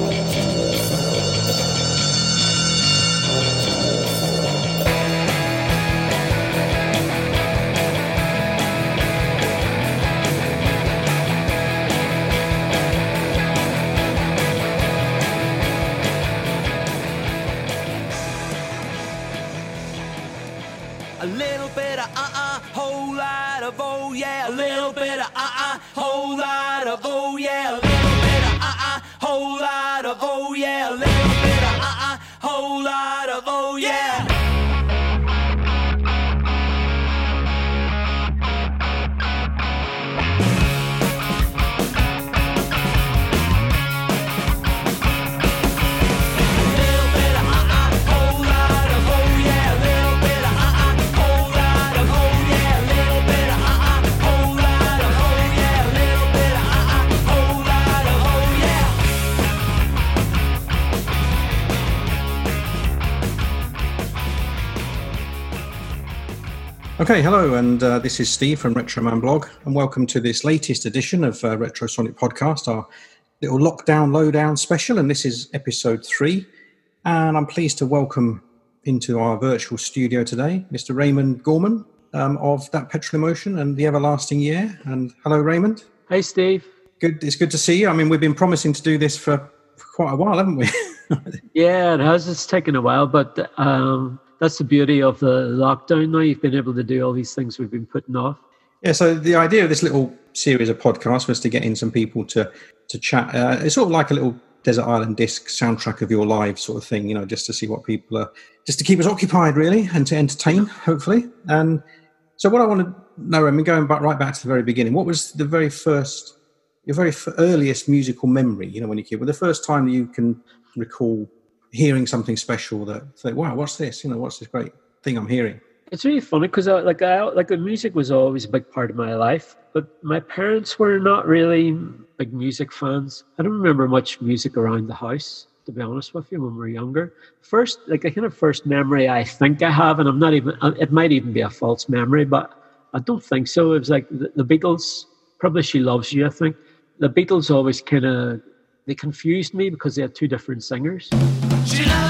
A Okay, hello, and uh, this is Steve from Retro Man Blog, and welcome to this latest edition of uh, Retro Sonic Podcast, our little lockdown lowdown special, and this is episode three. And I'm pleased to welcome into our virtual studio today Mr. Raymond Gorman um, of That Petrol Emotion and The Everlasting Yeah. And hello, Raymond. Hey, Steve. Good. It's good to see you. I mean, we've been promising to do this for, for quite a while, haven't we? Yeah, it has. It's taken a while, but um, that's the beauty of the lockdown now. You've been able to do all these things we've been putting off. Yeah, so the idea of this little series of podcasts was to get in some people to to chat. Uh, it's sort of like a little desert island disc soundtrack of your lives, sort of thing. You know, just to see what people are, just to keep us occupied, really, and to entertain, hopefully. And so, what I want to know, I mean, going back right back to the very beginning, what was the very first, your very earliest musical memory? You know, when you well, the first time you can recall hearing something special that say, "Wow, what's this? You know, what's this great thing I'm hearing?" It's really funny because uh, like I like music was always a big part of my life, but my parents were not really big music fans. I don't remember much music around the house, to be honest with you, when we were younger. First, like the kind of first memory I think I have, and I'm not even. Uh, it might even be a false memory, but I don't think so. It was like the, the Beatles. Probably "She Loves You." I think the Beatles always kind of they confused me because they had two different singers. She loves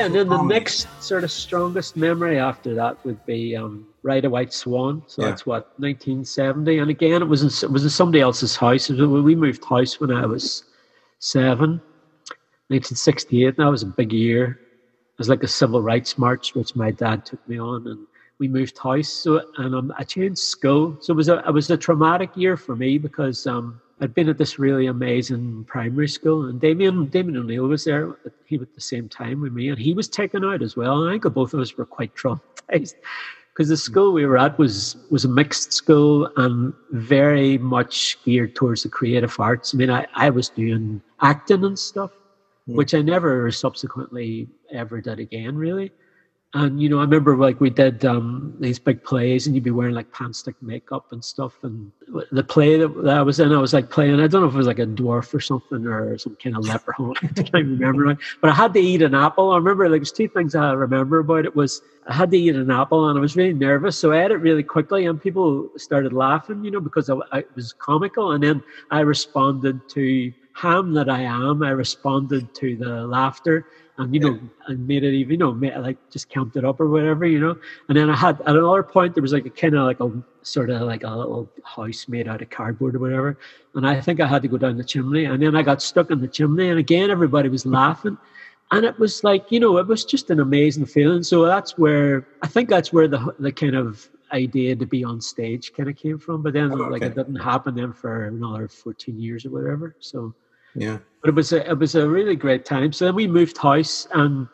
yeah. And then the next sort of strongest memory after that would be um, Ride a White Swan. So Yeah. that's what 1970, and again it was in, it was in somebody else's house. Was- We moved house when I was seven, 1968. That was a big year. It was like a civil rights march, which my dad took me on, and we moved house. So and um, I changed school. So it was a it was a traumatic year for me because um, I'd been at this really amazing primary school, and Damien Damien O'Neill was there. He was at the same time with me, and he was taken out as well. And I think both of us were quite traumatized because the school we were at was was a mixed school and very much geared towards the creative arts. I mean, I, I was doing acting and stuff, which I never subsequently ever did again, really. And you know, I remember like we did um, these big plays, and you'd be wearing like panstick makeup and stuff. And the play that, I was in, I was like playing. I don't know if it was like a dwarf or something or some kind of leprechaun. I can't remember. But I had to eat an apple. I remember like there's two things I remember about it was I had to eat an apple, and I was really nervous, so I ate it really quickly, and people started laughing, you know, because I, I, it was comical. And then I responded to ham that I am. I responded to the laughter and you know, and made it even, you know, made, like just camped it up or whatever, you know. And then I had at another point there was like a kind of like a sort of like a little house made out of cardboard or whatever, and I think I had to go down the chimney, and then I got stuck in the chimney, and again everybody was laughing. And it was like, you know, it was just an amazing feeling. So that's where I think that's where the the kind of idea to be on stage kind of came from. But then, Oh, like, it didn't happen then for another fourteen years or whatever. So, Yeah. but it was a, it was a really great time. So then we moved house, and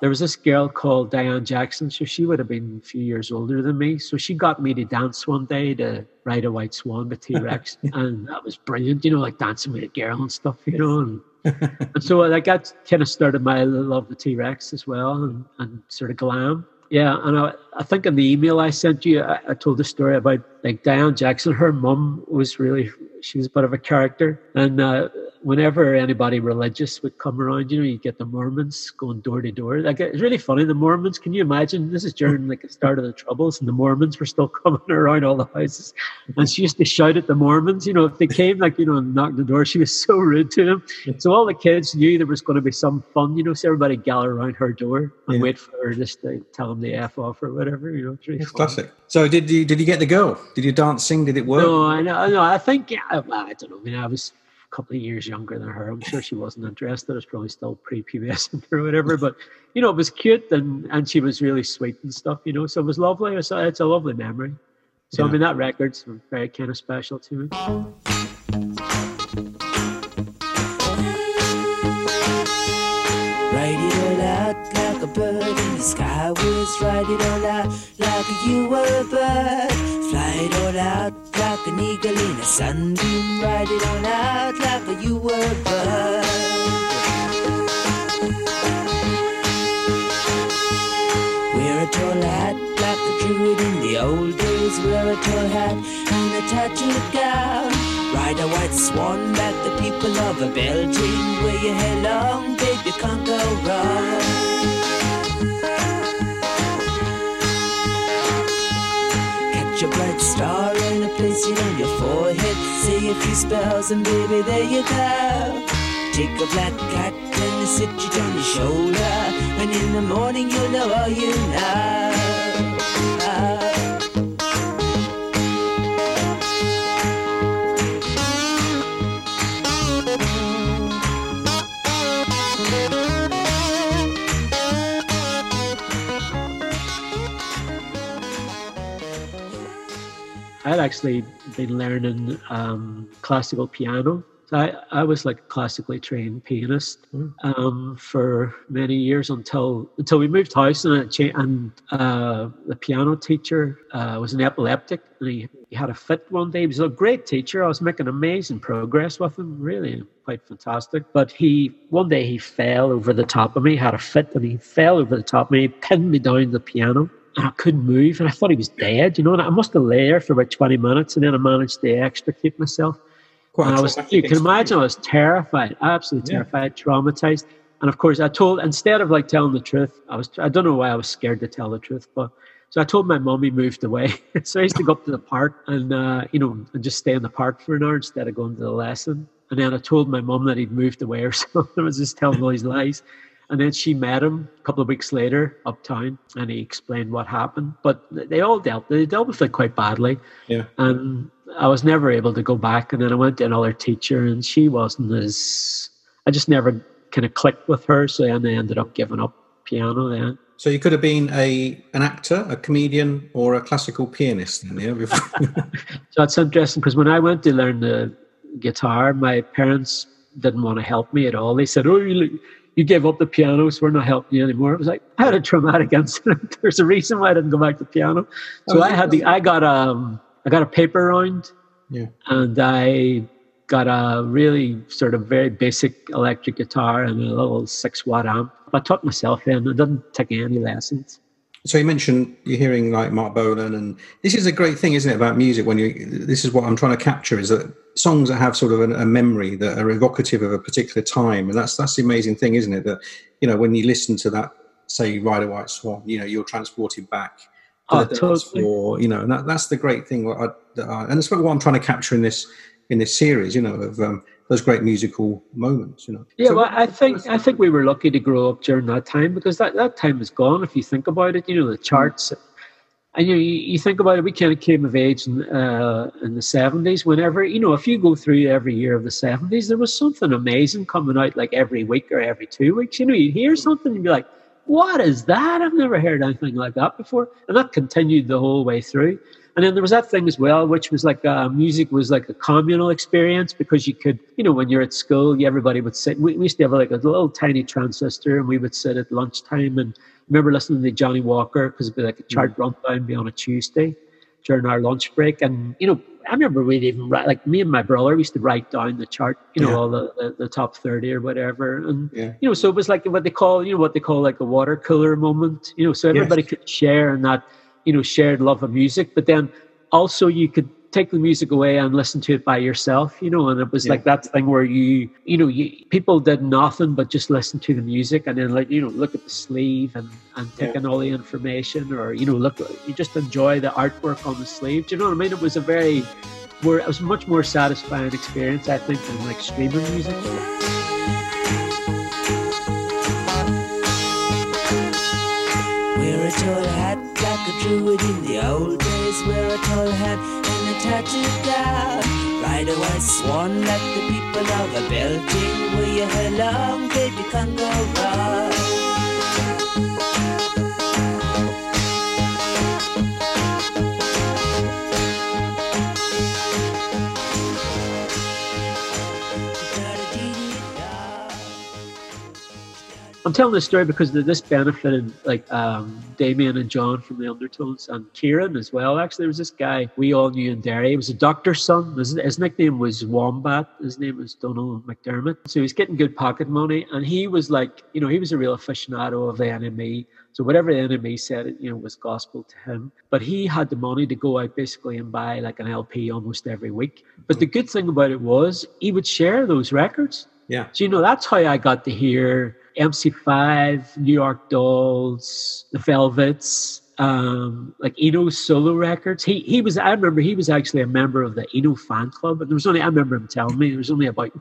there was this girl called Diane Jackson. So she would have been a few years older than me. So she got me to dance one day to Ride a White Swan with T Rex, and that was brilliant. You know, like dancing with a girl and stuff. You know, and and so like that kind of started my love of T Rex as well, and, and sort of glam. Yeah, and I, I think in the email I sent you, I, I told the story about like Diane Jackson. Her mum was really, she was a bit of a character, and uh, whenever anybody religious would come around, you know, you get the Mormons going door to door. Like it's really funny. The Mormons, can you imagine? This is during like the start of the Troubles, and the Mormons were still coming around all the houses, and she used to shout at the Mormons. You know, if they came, like you know, and knocked the door, she was so rude to them. So all the kids knew there was going to be some fun. You know, so everybody gather around her door and Yeah. wait for her just to tell them the f off or whatever. You know, it's really It's classic. So did you did you get the girl? Did you dance, sing? Did it work? No, I know. I. I think yeah, well, I don't know. I mean, I was a couple of years younger than her. I'm sure she wasn't interested. It was probably still pre-pubescent or whatever. But you know, it was cute and and she was really sweet and stuff. You know, so it was lovely. It's a, it's a lovely memory. So Yeah. I mean, that record's very kind of special to me. Write it all out like a bird in the sky was. Write it all out like you were a bird. Fly it all out like an eagle in a sunbeam. It all out like you were a bird. Wear a tall hat like a druid in the old days. Wear a tall hat and a tattooed gown. Ride a white swan like the people of a Belgium. Wear your hair long, babe, you can't go wrong. Catch a bright place it on your forehead. Say a few spells and baby, there you go. Take a black cat and sit it on your shoulder. And in the morning you'll know all you know. I'd actually been learning um, classical piano. So I, I was like a classically trained pianist um, for many years until until we moved house and cha- and uh, the piano teacher uh, was an epileptic and he, he had a fit one day. He was a great teacher. I was making amazing progress with him, really quite fantastic. But he one day he fell over the top of me, had a fit, and he fell over the top of me, pinned me down the piano and I couldn't move, and I thought he was dead. You know, and I must have lay there for about twenty minutes, and then I managed to extricate myself. Quite And I was, you can imagine, I was terrified, absolutely Yeah. terrified, traumatized. And of course, I told instead of like telling the truth, I was I don't know why I was scared to tell the truth, but so I told my mum he moved away. so I used to go up to the park and uh, you know and just stay in the park for an hour instead of going to the lesson. And then I told my mum that he'd moved away or something. I was just telling all these lies. And then she met him a couple of weeks later uptown, and he explained what happened. But they all dealt they dealt with it quite badly Yeah. and I was never able to go back. And then I went to another teacher, and she wasn't as I just never kind of clicked with her. So then I ended up giving up piano. Then So you could have been a an actor, a comedian, or a classical pianist. Then, yeah. so it's interesting because when I went to learn the guitar, my parents didn't want to help me at all. They said, "Oh, you." You gave up the piano, so we're not helping you anymore. It was like I had a traumatic incident. There's a reason why I didn't go back to piano. So Oh, I had the I got um I got a paper round yeah. and I got a really sort of very basic electric guitar and a little six watt amp. I taught myself in. I didn't take any lessons. So you mentioned you're hearing like Marc Bolan, and this is a great thing, isn't it, about music? When you, this is what I'm trying to capture is that songs that have sort of a, a memory that are evocative of a particular time, and that's that's the amazing thing, isn't it? That you know when you listen to that, say "Ride a White Swan," you know you're transported back to Oh, the totally. floor, you know, and that, that's the great thing. What I, that I, and that's what I'm trying to capture in this in this series, you know, of um, those great musical moments. You know. Yeah, So well, I think I think we were lucky to grow up during that time because that, that time is gone. If you think about it, you know the charts, and you know, you, you think about it. We kind of came of age in, uh, in the seventies. Whenever you know, if you go through every year of the seventies, there was something amazing coming out like every week or every two weeks. You know, you'd hear something and be like, "What is that? I've never heard anything like that before." And that continued the whole way through. And then there was that thing as well, which was like uh, music was like a communal experience because you could, you know, when you're at school, everybody would sit. We, we used to have like a little tiny transistor, and we would sit at lunchtime and remember listening to Johnnie Walker because it'd be like a chart rundown, be on a Tuesday during our lunch break. And you know, I remember we'd even write like me and my brother we used to write down the chart, you know, Yeah. all the, the the top thirty or whatever, and Yeah. you know, so it was like what they call, you know, what they call like a water cooler moment, you know, so everybody could share in that, you know, shared love of music, but then also you could take the music away and listen to it by yourself, you know, and it was Yeah. like that thing where you, you know, you, people did nothing but just listen to the music and then like, you know, look at the sleeve and, and take Yeah. in all the information or, you know, look, you just enjoy the artwork on the sleeve. Do you know what I mean? It was a very, more, it was a much more satisfying experience, I think, than like streaming music. Tall hat like a druid in the old days. Wear a tall hat and a tattooed gown. Ride a white swan like the people of a belting. Wear your hair long, baby, can't go wrong. I'm telling this story because th- this benefited like um, Damien and John from the Undertones and Kieran as well. Actually, there was this guy we all knew in Derry. He was a doctor's son. His, his nickname was Wombat. His name was Donald McDermott. So he was getting good pocket money, and he was like, you know, he was a real aficionado of the NME. So whatever the NME said, you know, was gospel to him. But he had the money to go out basically and buy like an LP almost every week. But the good thing about it was he would share those records. Yeah. So you know that's how I got to hear MC5, New York Dolls, The Velvets, um, like Eno's solo records. He he was I remember he was actually a member of the Eno fan club, and there was only I remember him telling me there was only about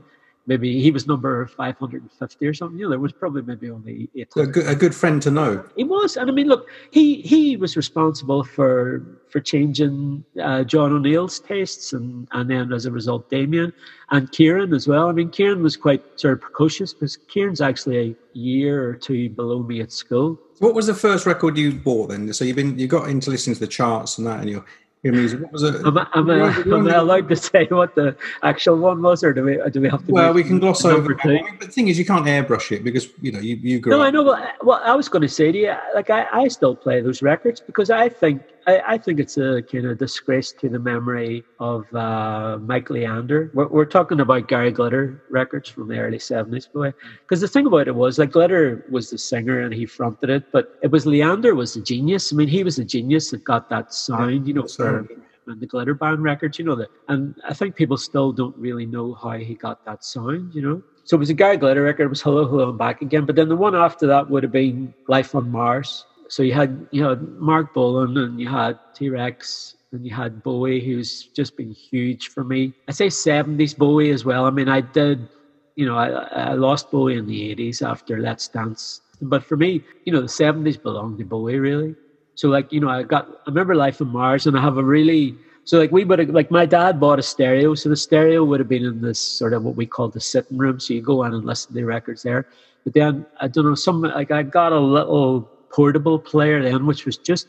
maybe he was number five hundred and fifty or something. You know, there was probably maybe only eight a good, a good friend to know. he was, and I mean, look, he he was responsible for for changing uh, John O'Neill's tastes, and and then as a result, Damien and Kieran as well. I mean, Kieran was quite sort of precocious because Kieran's actually a year or two below me at school. What was the first record you bought then? So you've been you got into listening to the charts and that, and your your music. What was it? Am I, am, I, am I allowed to say what the actual one was, or do we do we have to? Well, we can gloss over. two? But the thing is, you can't airbrush it because you know you you grew No, up. I know. But well, I was going to say to you, like I, I still play those records because I think I, I think it's a kind of disgrace to the memory of uh, Mike Leander. We're, we're talking about Gary Glitter records from the early seventies, boy. Because the thing about it was, like Glitter was the singer and he fronted it, but it was Leander was the genius. I mean, he was the genius that got that sound, you know, for and the Glitter Band records, you know that. And I think people still don't really know how he got that sound, you know. So it was a Gary Glitter record. It was Hello, Hello, I'm Back Again. But then the one after that would have been Life on Mars. So you had you had Marc Bolan and you had T Rex and you had Bowie, who's just been huge for me. I say seventies Bowie as well. I mean, I did, you know, I, I lost Bowie in the eighties after Let's Dance. But for me, you know, the seventies belonged to Bowie really. So like, you know, I got I remember Life on Mars and I have a really so like we would like my dad bought a stereo, so the stereo would have been in this sort of what we call the sitting room. So you go in and listen to the records there. But then I don't know, some like I got a little portable player then, which was just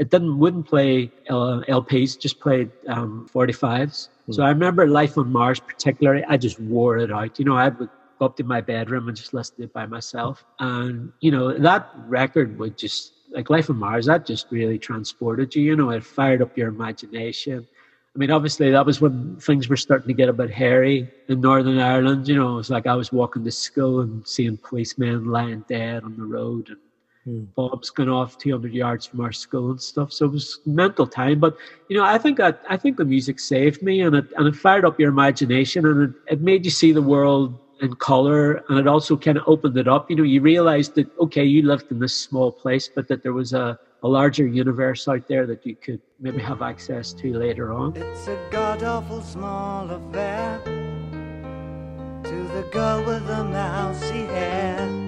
it didn't wouldn't play uh, LPs, just played um, 45s. So I remember Life on Mars particularly. I just wore it out. You know, I would go up to my bedroom and just listen to it by myself. And you know that record would just like Life on Mars. That just really transported you. You know, it fired up your imagination. I mean, obviously, that was when things were starting to get a bit hairy in Northern Ireland. You know, it was like I was walking to school and seeing policemen lying dead on the road and Hmm. bombs going off 200 yards from our school and stuff. So it was mental time. But you know, I think that I think the music saved me and it and it fired up your imagination and it, it made you see the world in color and it also kind of opened it up. You know, you realized that okay, you lived in this small place, but that there was a a larger universe out there that you could maybe have access to later on. It's a god awful small affair to the girl with the mousy hair.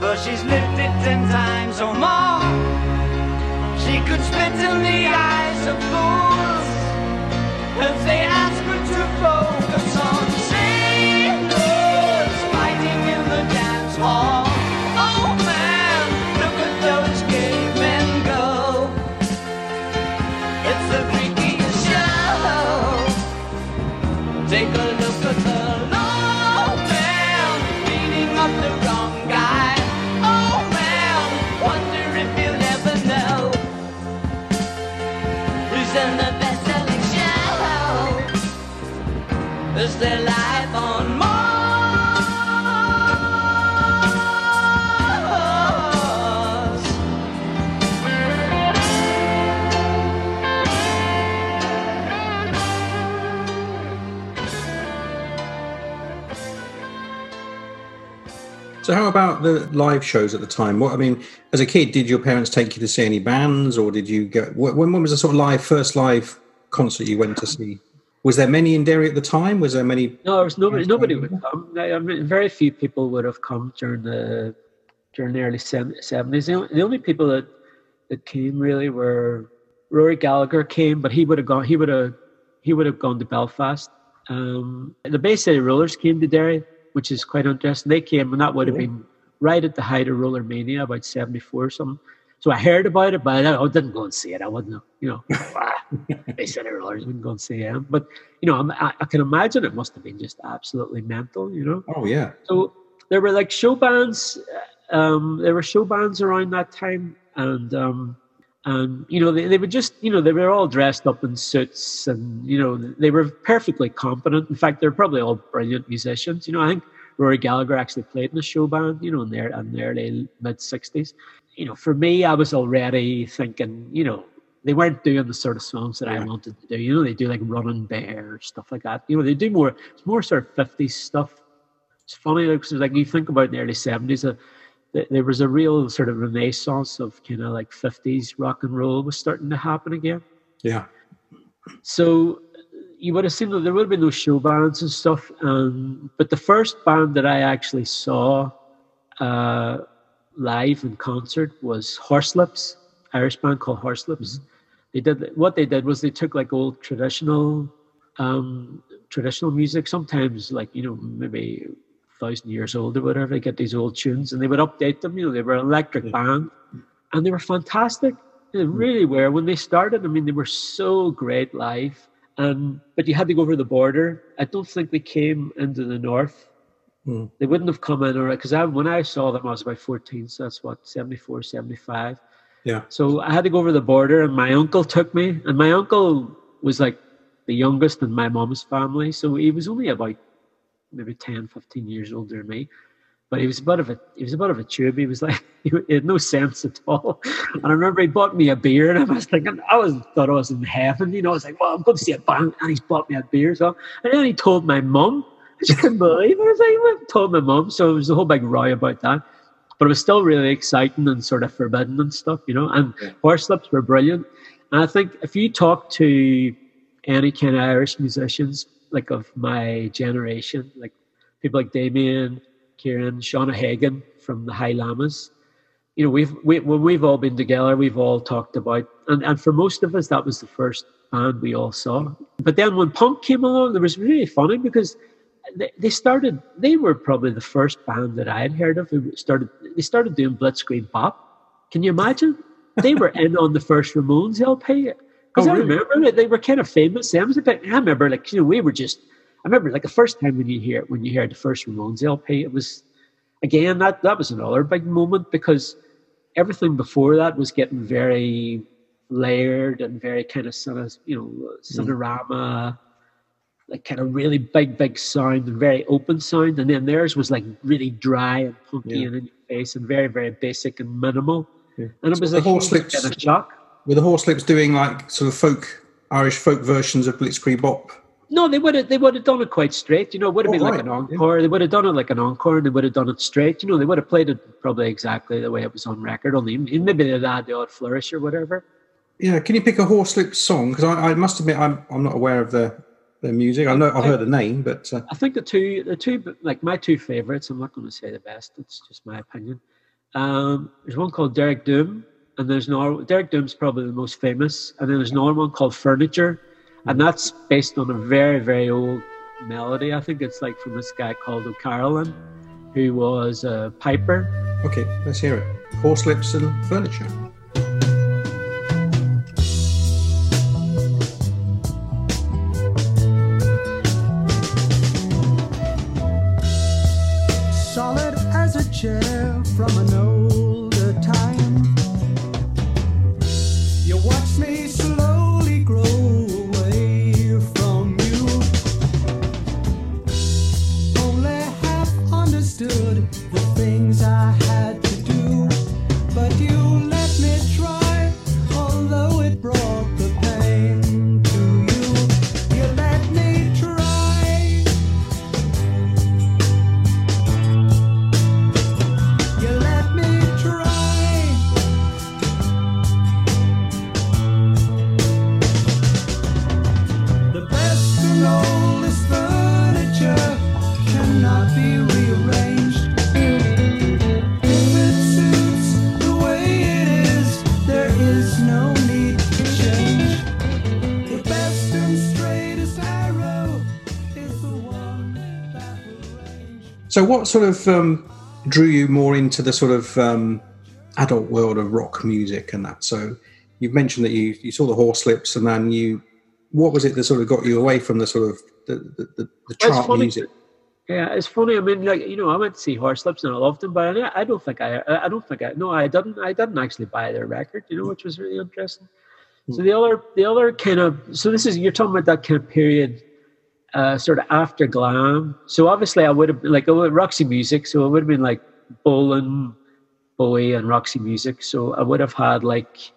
for she's lived it ten times or more. She could spit in the eyes of fools if they ask her to focus Is their life on Mars? So, how about the live shows at the time? What I mean, as a kid, did your parents take you to see any bands, or did you go? When, when was the sort of live first live concert you went to see? Was there many in Derry at the time? Was there many? No, there was nobody. Nobody would come. I mean, very few people would have come during the during the early seventies. The, only- the only people that that came really were Rory Gallagher came, but he would have gone. He would have he would have gone to Belfast. Um, the Bay City Rollers came to Derry, which is quite interesting. They came, and that would have been right at the height of Roller Mania, about seventy four or something. So I heard about it, but I, I didn't go and see it. I wouldn't, you know. Bay City Rollers wouldn't go and see them, but you know, I'm- I, I can imagine it must have been just absolutely mental, you know. Oh yeah, So there were like show bands. Um, there were show bands around that time, and um, and you know they, they would just you know they were all dressed up in suits, and you know they were perfectly competent. In fact, they're probably all brilliant musicians. You know, I think Rory Gallagher actually played in a show band. You know, in their in the early mid '60s. You know, for me, I was already thinking, you know, they weren't doing the sort of songs that I wanted to do. You know, they do like Running Bear stuff like that. You know, they do more. It's more sort of '50s stuff it's funny because like you think about the early 70s uh, there was a real sort of renaissance of kind of like 50s rock and roll was starting to happen again yeah. so you would have seen that there would have been no show bands and stuff um, but the first band that i actually saw uh, live in concert was Horslips, irish band called Horslips. they did what they did was they took like old traditional um, traditional music sometimes like you know maybe thousand years old or whatever they get these old tunes and they would update them you know they were an electric Yeah. band and they were fantastic. They really were. When they started i mean they were so great live And but you had to go over the border. I don't think they came into the north Hmm. they wouldn't have come in or because I, when i saw them i was about 14 so that's what 74 75 Yeah. so I had to go over the border, and my uncle took me. And my uncle was like the youngest in my mom's family, so he was only about maybe 10, 15 years older than me. But he was a bit of a he was a bit of a tube. He was like he had no sense at all. And I remember he bought me a beer, and I was thinking I was thought I was in heaven. You know, I was like, well, I'm going to see a band, and he's bought me a beer. So and then he told my mum. I just couldn't believe it. I was like, well, told my mum. So it was a whole big row about that but it was still really exciting and sort of forbidden and stuff, you know. And Yeah. Horslips were brilliant. And I think if you talk to any kind of Irish musicians, like of my generation, like people like Damien, Kieran, Sean O'Hagan from the High Llamas, you know, we've we, when we've all been together, we've all talked about, and, and for most of us, that was the first band we all saw. But then when punk came along, it was really funny because they, they started. They were probably the first band that I had heard of who started. They started doing Blitzkrieg Bop Can you imagine? They were in on the first Ramones LP. Because Oh, I really? remember they were kind of famous. I was a bit. I remember like you know we were just. I remember like the first time when you hear when you heard the first Ramones LP, it was again that that was another big moment because everything before that was getting very layered and very kind of sort of you know mm. cinerama like kind of really big, big sound and very open sound, and then theirs was like really dry and punky Yeah. and in your face and very, very basic and minimal. Yeah. And it was the a Horslips- kind of shock. Were the Horslips doing like sort of folk Irish folk versions of Blitzkrieg Bop? No, they would have they would have done it quite straight. You know, it would have Oh, been like right, an yeah. encore. They would have done it like an encore, and they would have done it straight. You know, they would have played it probably exactly the way it was on record. Only maybe they'd add the odd flourish or whatever. Yeah, can you pick a Horslips song? Because I, I must admit I'm I'm not aware of their their music. I know I've heard the name, but uh, I think the two, the two, like my two favorites. I'm not going to say the best. It's just my opinion. Um, there's one called Dearg Doom, and there's no Dearg Doom's probably the most famous, and then there's another one called Furniture, and that's based on a very, very old melody. I think it's like from this guy called O'Carolan, who was a piper. okay, let's hear it. Horslips and furniture. So, what sort of um, drew you more into the sort of um, adult world of rock music and that? So, you've mentioned that you, you saw the Horslips, and then you, what was it that sort of got you away from the sort of the, the, the, the chart funny- music? Yeah, it's funny. I mean, like you know, I went to see Horslips and I loved them, but I, I don't think I, I don't think I, no, I didn't, I didn't actually buy their record. You know, which was really interesting. So the other, the other kind of, so this is you're talking about that kind of period, uh, sort of after glam. So obviously, I would have like would- Roxy Music. So it would have been like Bolan, Bowie, and Roxy Music. So I would have had like,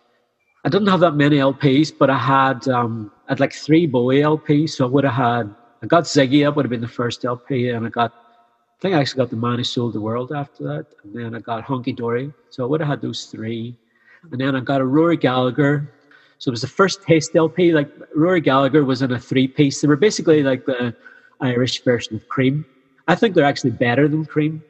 I didn't have that many LPs, but I had, um, I had like three Bowie LPs. So I would have had. I got Ziggy, that would have been the first LP, and I got, I think I actually got The Man Who Sold the World after that, and then I got Hunky Dory. So I would have had those three. And then I got a Rory Gallagher. So it was the first Taste LP. Like Rory Gallagher was in a three piece. They were basically like the Irish version of Cream. I think they're actually better than Cream,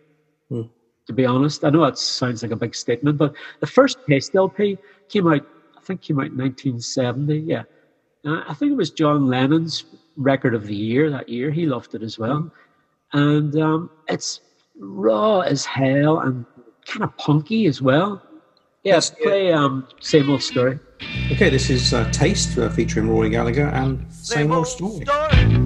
Hmm. to be honest. I know that sounds like a big statement, but the first Taste LP came out, I think came out in 1970. Yeah. Uh, I think it was John Lennon's record of the year that year. He loved it as well. And um, it's raw as hell and kind of punky as well. Yeah, Yes, yeah. play um, Same Old Story. Okay, this is uh, Taste uh, featuring Rory Gallagher and Same Old Story. Night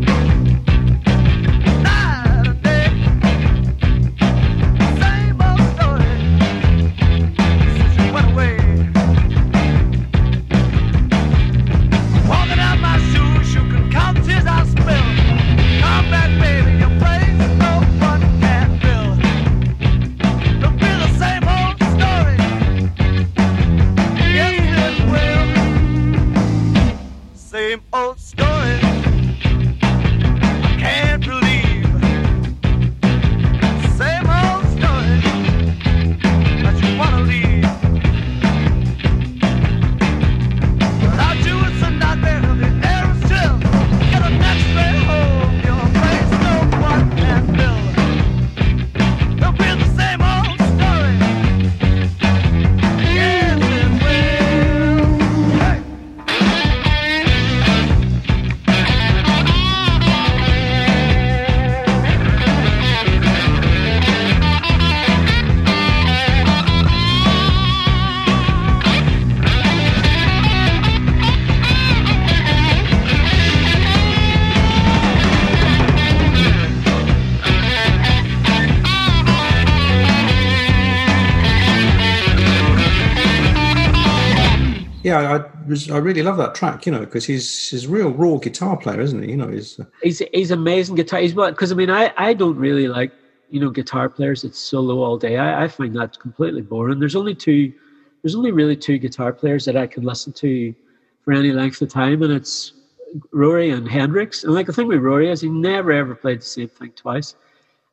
Yeah, I. I really love that track. You know, because he's he's a real raw guitar player, isn't he? You know, he's uh, he's he's amazing guitar. He's because I mean I I don't really like you know guitar players that solo all day. I, I find that completely boring. There's only two. There's only really two guitar players that I can listen to for any length of time, and it's Rory and Hendrix. And like the thing with Rory is he never ever played the same thing twice,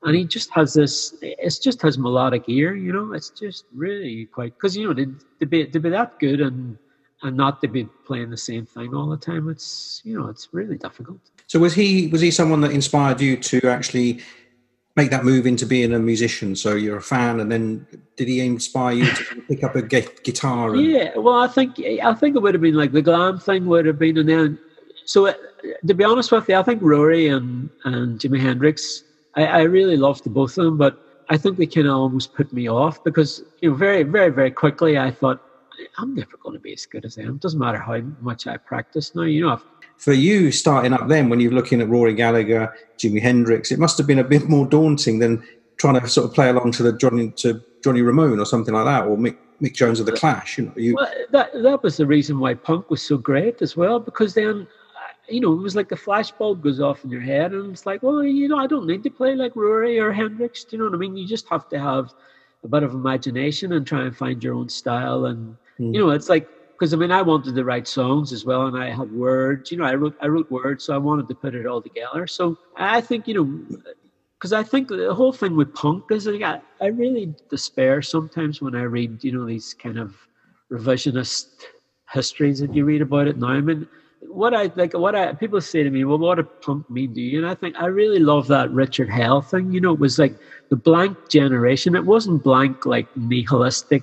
and he just has this. It's just his melodic ear. You know, it's just really quite because you know to, to be to be that good and and not to be playing the same thing all the time. It's you know it's really difficult. So was he was he someone that inspired you to actually make that move into being a musician? So you're a fan, and then did he inspire you to pick up a guitar? And, Yeah, well, I think I think it would have been like the glam thing would have been, and then so uh, to be honest with you, I think Rory and and Jimi Hendrix, I, I really loved the both of them, but I think they kind of almost put me off because you know very very very quickly I thought I'm never going to be as good as them. Doesn't matter how much I practice now. You know, I've, For you starting up then, when you're looking at Rory Gallagher, Jimi Hendrix, it must have been a bit more daunting than trying to sort of play along to the Johnny to Johnny Ramone or something like that, or Mick, Mick Jones of the Clash. You know, you Well, that that was the reason why punk was so great as well, because then, you know, it was like the flashbulb goes off in your head, and it's like, well, you know, I don't need to play like Rory or Hendrix. Do you know what I mean? You just have to have a bit of imagination and try and find your own style, and Mm-hmm. you know, it's like because I mean, I wanted to write songs as well, and I had words. You know, I wrote I wrote words, so I wanted to put it all together. So I think you know. Because I think the whole thing with punk is like I, I really despair sometimes when I read, you know, these kind of revisionist histories that you read about it now. I mean, what I like, what I people say to me, well, what did punk mean to you? And I think I really love that Richard Hell thing. You know, it was like the blank generation. It wasn't blank like nihilistic,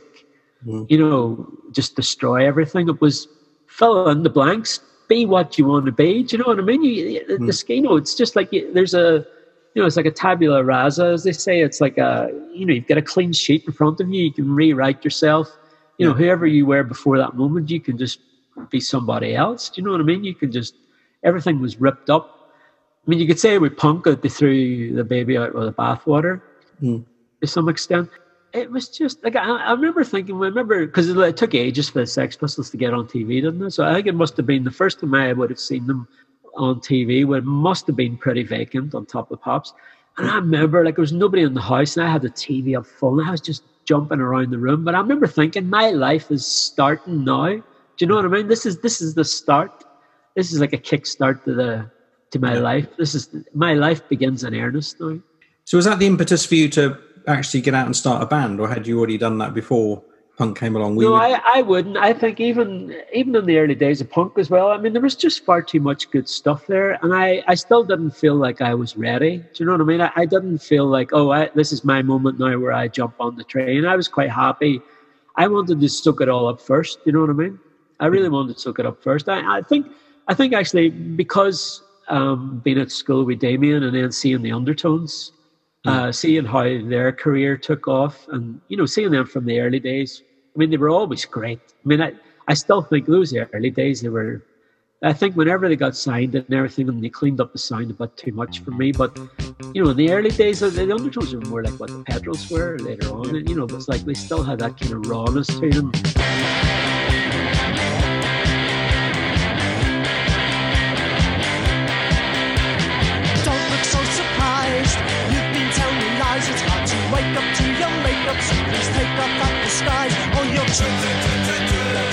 Mm. you know, just destroy everything. It was fill in the blanks, be what you want to be. Do you know what I mean? You, the, mm. the you know, it's just like you, there's a you know, it's like a tabula rasa, as they say. It's like a, you know, you've got a clean sheet in front of you. You can rewrite yourself. You know, whoever you were before that moment, you can just be somebody else. Do you know what I mean? You can just, everything was ripped up. I mean, you could say with punk that they threw the baby out with the bathwater mm. to some extent. It was just like, I, I remember thinking, I remember, because it, it took ages for the Sex Pistols to get on TV, didn't it? So I think it must have been the first time I would have seen them on TV when it must have been pretty vacant on top of Pops. And I remember like there was nobody in the house and I had the TV up full and I was just jumping around the room. But I remember thinking my life is starting now. Do you know what I mean? This is this is the start. This is like a kickstart to the to my life. This is my life begins in earnest now. So was that the impetus for you to actually get out and start a band, or had you already done that before punk came along? No, I, I wouldn't. I think even even in the early days of punk as well. I mean, there was just far too much good stuff there, and I, I still didn't feel like I was ready. Do you know what I mean? I, I didn't feel like oh, I, this is my moment now where I jump on the train. I was quite happy. I wanted to soak it all up first. You know what I mean? I really wanted to soak it up first. I, I think I think actually because um, being at school with Damien and then seeing the undertones, uh, seeing how their career took off, and you know, seeing them from the early days. I mean, they were always great. I mean, I, I still think those early days they were. I think whenever they got signed and everything, and they cleaned up the sound a bit too much for me. But you know, in the early days, the, the undertones were more like what the Petrols were later on. And you know, it's like they still had that kind of rawness to them. Your. Please take off that disguise. You're true.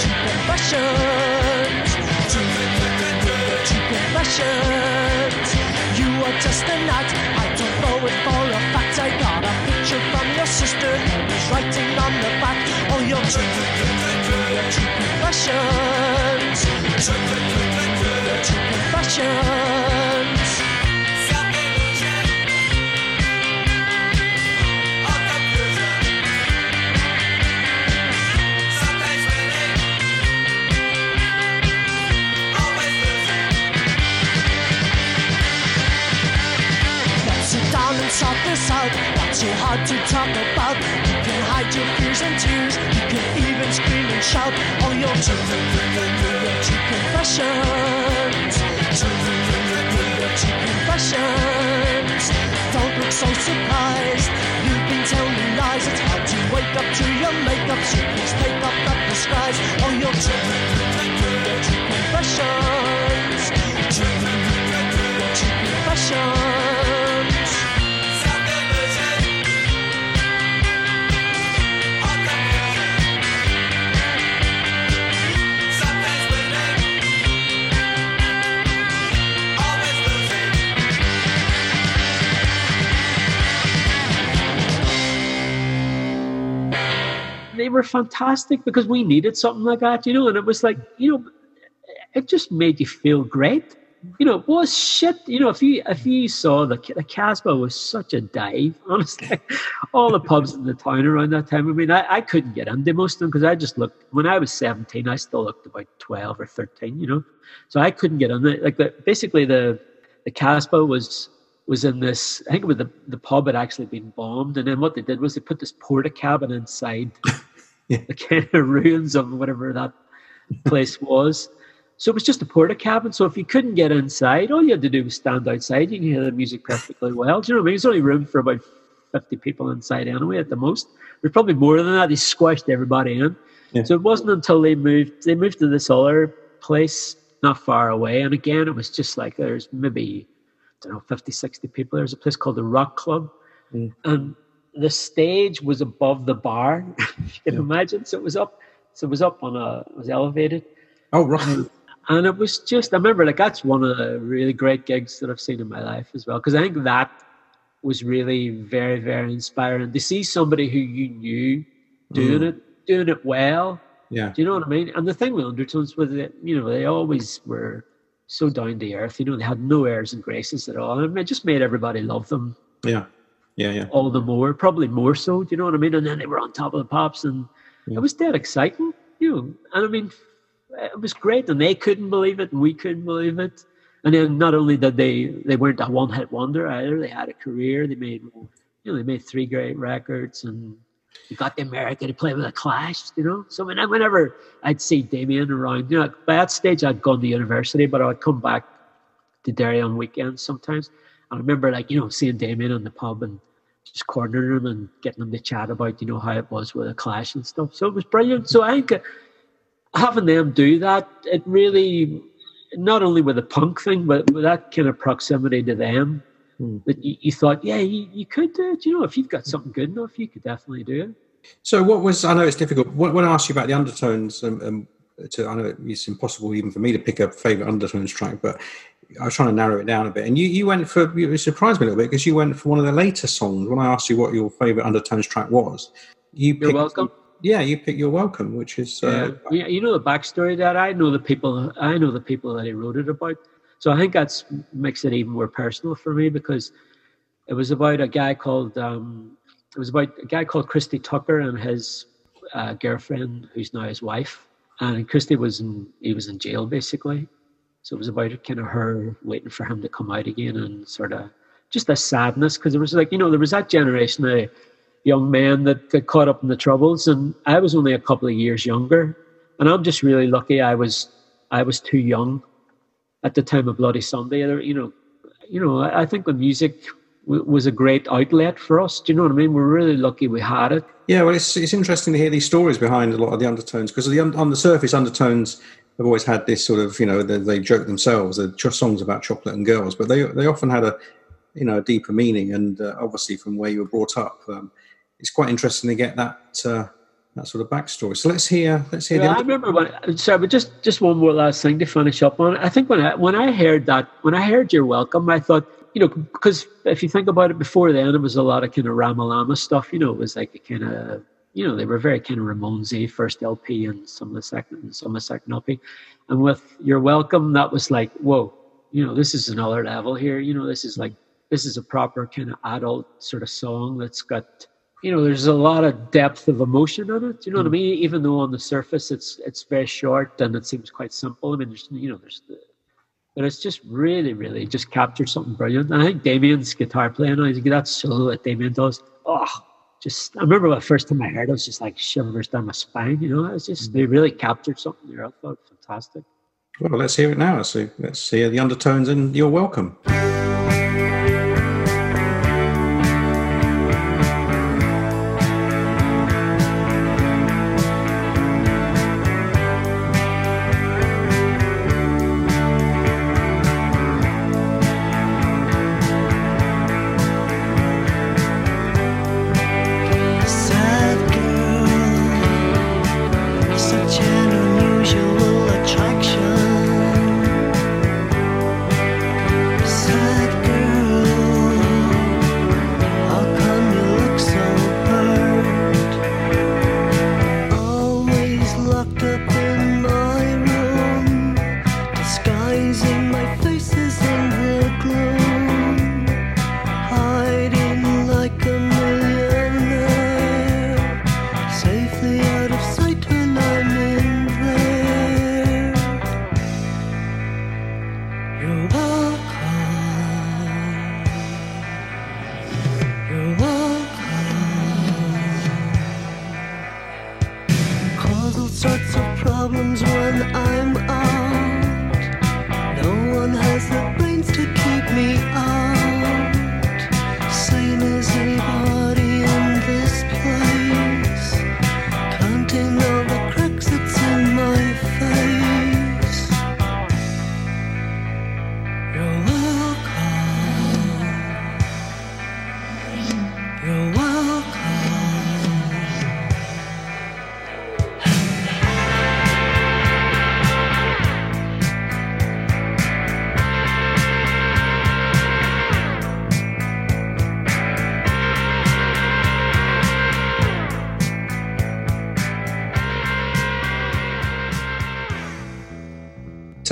True confessions. True confessions. You are just a knight. I don't know it for a fact. I got a picture from your sister was writing on the back. Oh, you're true. True confessions. True confessions. sort this out. Not so hard to talk about. You can hide your fears and tears. You can even scream and shout all your true confessions. True confessions. Don't look so surprised. You've been telling lies. It's hard to wake up to your makeup. So please take off that disguise. All your true confessions. True confessions. They were fantastic because we needed something like that, you know. And it was like, you know, it just made you feel great. You know, it was shit. You know, if you if you saw the the Casbah was such a dive, honestly. All the pubs in the town around that time. I mean, I, I couldn't get into most of them because I just looked. When I was seventeen, I still looked about twelve or thirteen. You know, so I couldn't get in it. Like the basically the the Casbah was was in this. I think it was the the pub had actually been bombed, and then what they did was they put this porta cabin inside Yeah. the kind of ruins of whatever that place was. So it was just a porta cabin. So if you couldn't get inside, all you had to do was stand outside. You can hear the music perfectly well. Do you know what I mean? There's only room for about 50 people inside anyway at the most. There's probably more than that. They squashed everybody in. Yeah. So it wasn't until they moved, they moved to this other place not far away. And again, it was just like there's maybe, I don't know, 50, 60 people. There's a place called the Rock Club. Mm. And the stage was above the bar, if you can Yeah. imagine. So it was up, so it was up on a, it was elevated. Oh, right. And it was just, I remember like that's one of the really great gigs that I've seen in my life as well. Because I think that was really very, very inspiring to see somebody who you knew doing Mm. it, doing it well. Yeah. Do you know what I mean? And the thing with Undertones was that, you know, they always were so down to earth. You know, they had no airs and graces at all. And it just made everybody love them Yeah. Yeah. Yeah. all the more, probably more so. Do you know what I mean? And then they were on top of the pops, and Yeah. it was dead exciting. You know, and I mean, it was great, and they couldn't believe it, and we couldn't believe it. And then not only did they they weren't a one hit wonder either; they had a career. They made you know they made three great records, and they got to America to play with the Clash. You know, so when, whenever I'd see Damien around, you know, by that stage I'd gone to university, but I'd come back to Derry on weekends sometimes. I remember like, you know, seeing Damien in the pub and just cornering him and getting him to chat about, you know, how it was with a clash and stuff. So it was brilliant. So I think having them do that, it really, not only with the punk thing, but with that kind of proximity to them, Hmm. that you, you thought, yeah, you, you could do it. You know, if you've got something good enough, you could definitely do it. So, what was? I know it's difficult. When when I asked you about the undertones, um, um, to, I know it's impossible even for me to pick a favorite undertones track, but I was trying to narrow it down a bit. And you, you went for. It surprised me a little bit because you went for one of the later songs. When I asked you what your favorite undertones track was, you You're welcome. Yeah, you picked "You're Welcome," which is uh, yeah, you know the backstory to that. I know the people. I know the people that he wrote it about. So I think that's makes it even more personal for me because it was about a guy called. Um, it was about a guy called Christy Tucker and his uh, girlfriend, who's now his wife. And Christy was in. He was in jail basically. So it was about kind of her waiting for him to come out again and sort of just a sadness because it was like you know there was that generation of young men that got caught up in the troubles and I was only a couple of years younger. And I'm just really lucky I was I was too young at the time of Bloody Sunday you know you know I think the music was a great outlet for us do you know what I mean? We're really lucky we had it. Yeah, well, it's it's interesting to hear these stories behind a lot of the undertones because the, on the surface, undertones have always had this sort of you know they, they joke themselves. They're just songs about chocolate and girls, but they they often had a you know a deeper meaning. And uh, obviously, from where you were brought up, um, it's quite interesting to get that uh, that sort of backstory. So let's hear let's hear Yeah, I remember when. Sorry, but just just one more last thing to finish up on. I think when I when I heard that when I heard "You're Welcome," I thought you know because if you think about it, before then it was a lot of kind of Ramalama stuff. You know, it was like a kind of you know they were very kind of Ramonesy first LP and some of the second and some of the second LP, and with "You're Welcome," that was like whoa, you know this is another level here. You know, this is like this is a proper kind of adult sort of song that's got you know there's a lot of depth of emotion in it you know what i mm. mean? Even though on the surface it's it's very short and it seems quite simple. I mean there's you know there's the, but it's just really really just captured something brilliant. And i think damien's guitar playing I think that solo that damien does. Oh just i remember the first time i heard it, it was just like shivers down my spine you know it's just mm-hmm. they really captured something there i thought fantastic Well, let's hear it now. So let's hear the undertones and "You're Welcome."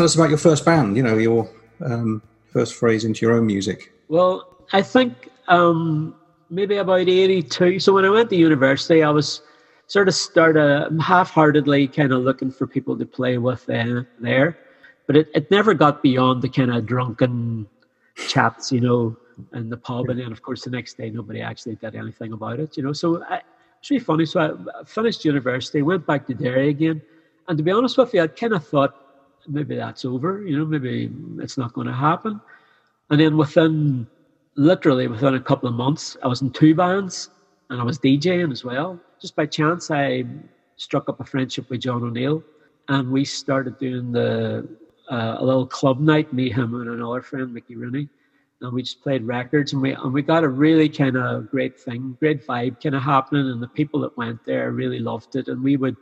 Tell us about your first band. You know, your um, first phrase into your own music. Well, I think um, maybe about 82. So when I went to university, I was sort of started half-heartedly kind of looking for people to play with uh, there. But it, it never got beyond the kind of drunken chats, you know, in the pub. And then, of course, the next day, nobody actually did anything about it, you know. So I, it's really funny. So I finished university, went back to Derry again. And to be honest with you, I kind of thought maybe that's over, you know, maybe it's not going to happen. And then within, literally within a couple of months, I was in two bands and I was DJing as well. Just by chance, I struck up a friendship with John O'Neill and we started doing the uh, a little club night, me, him, and another friend, Mickey Rooney. And we just played records and we, and we got a really kind of great thing, great vibe kind of happening. And the people that went there really loved it. And we would,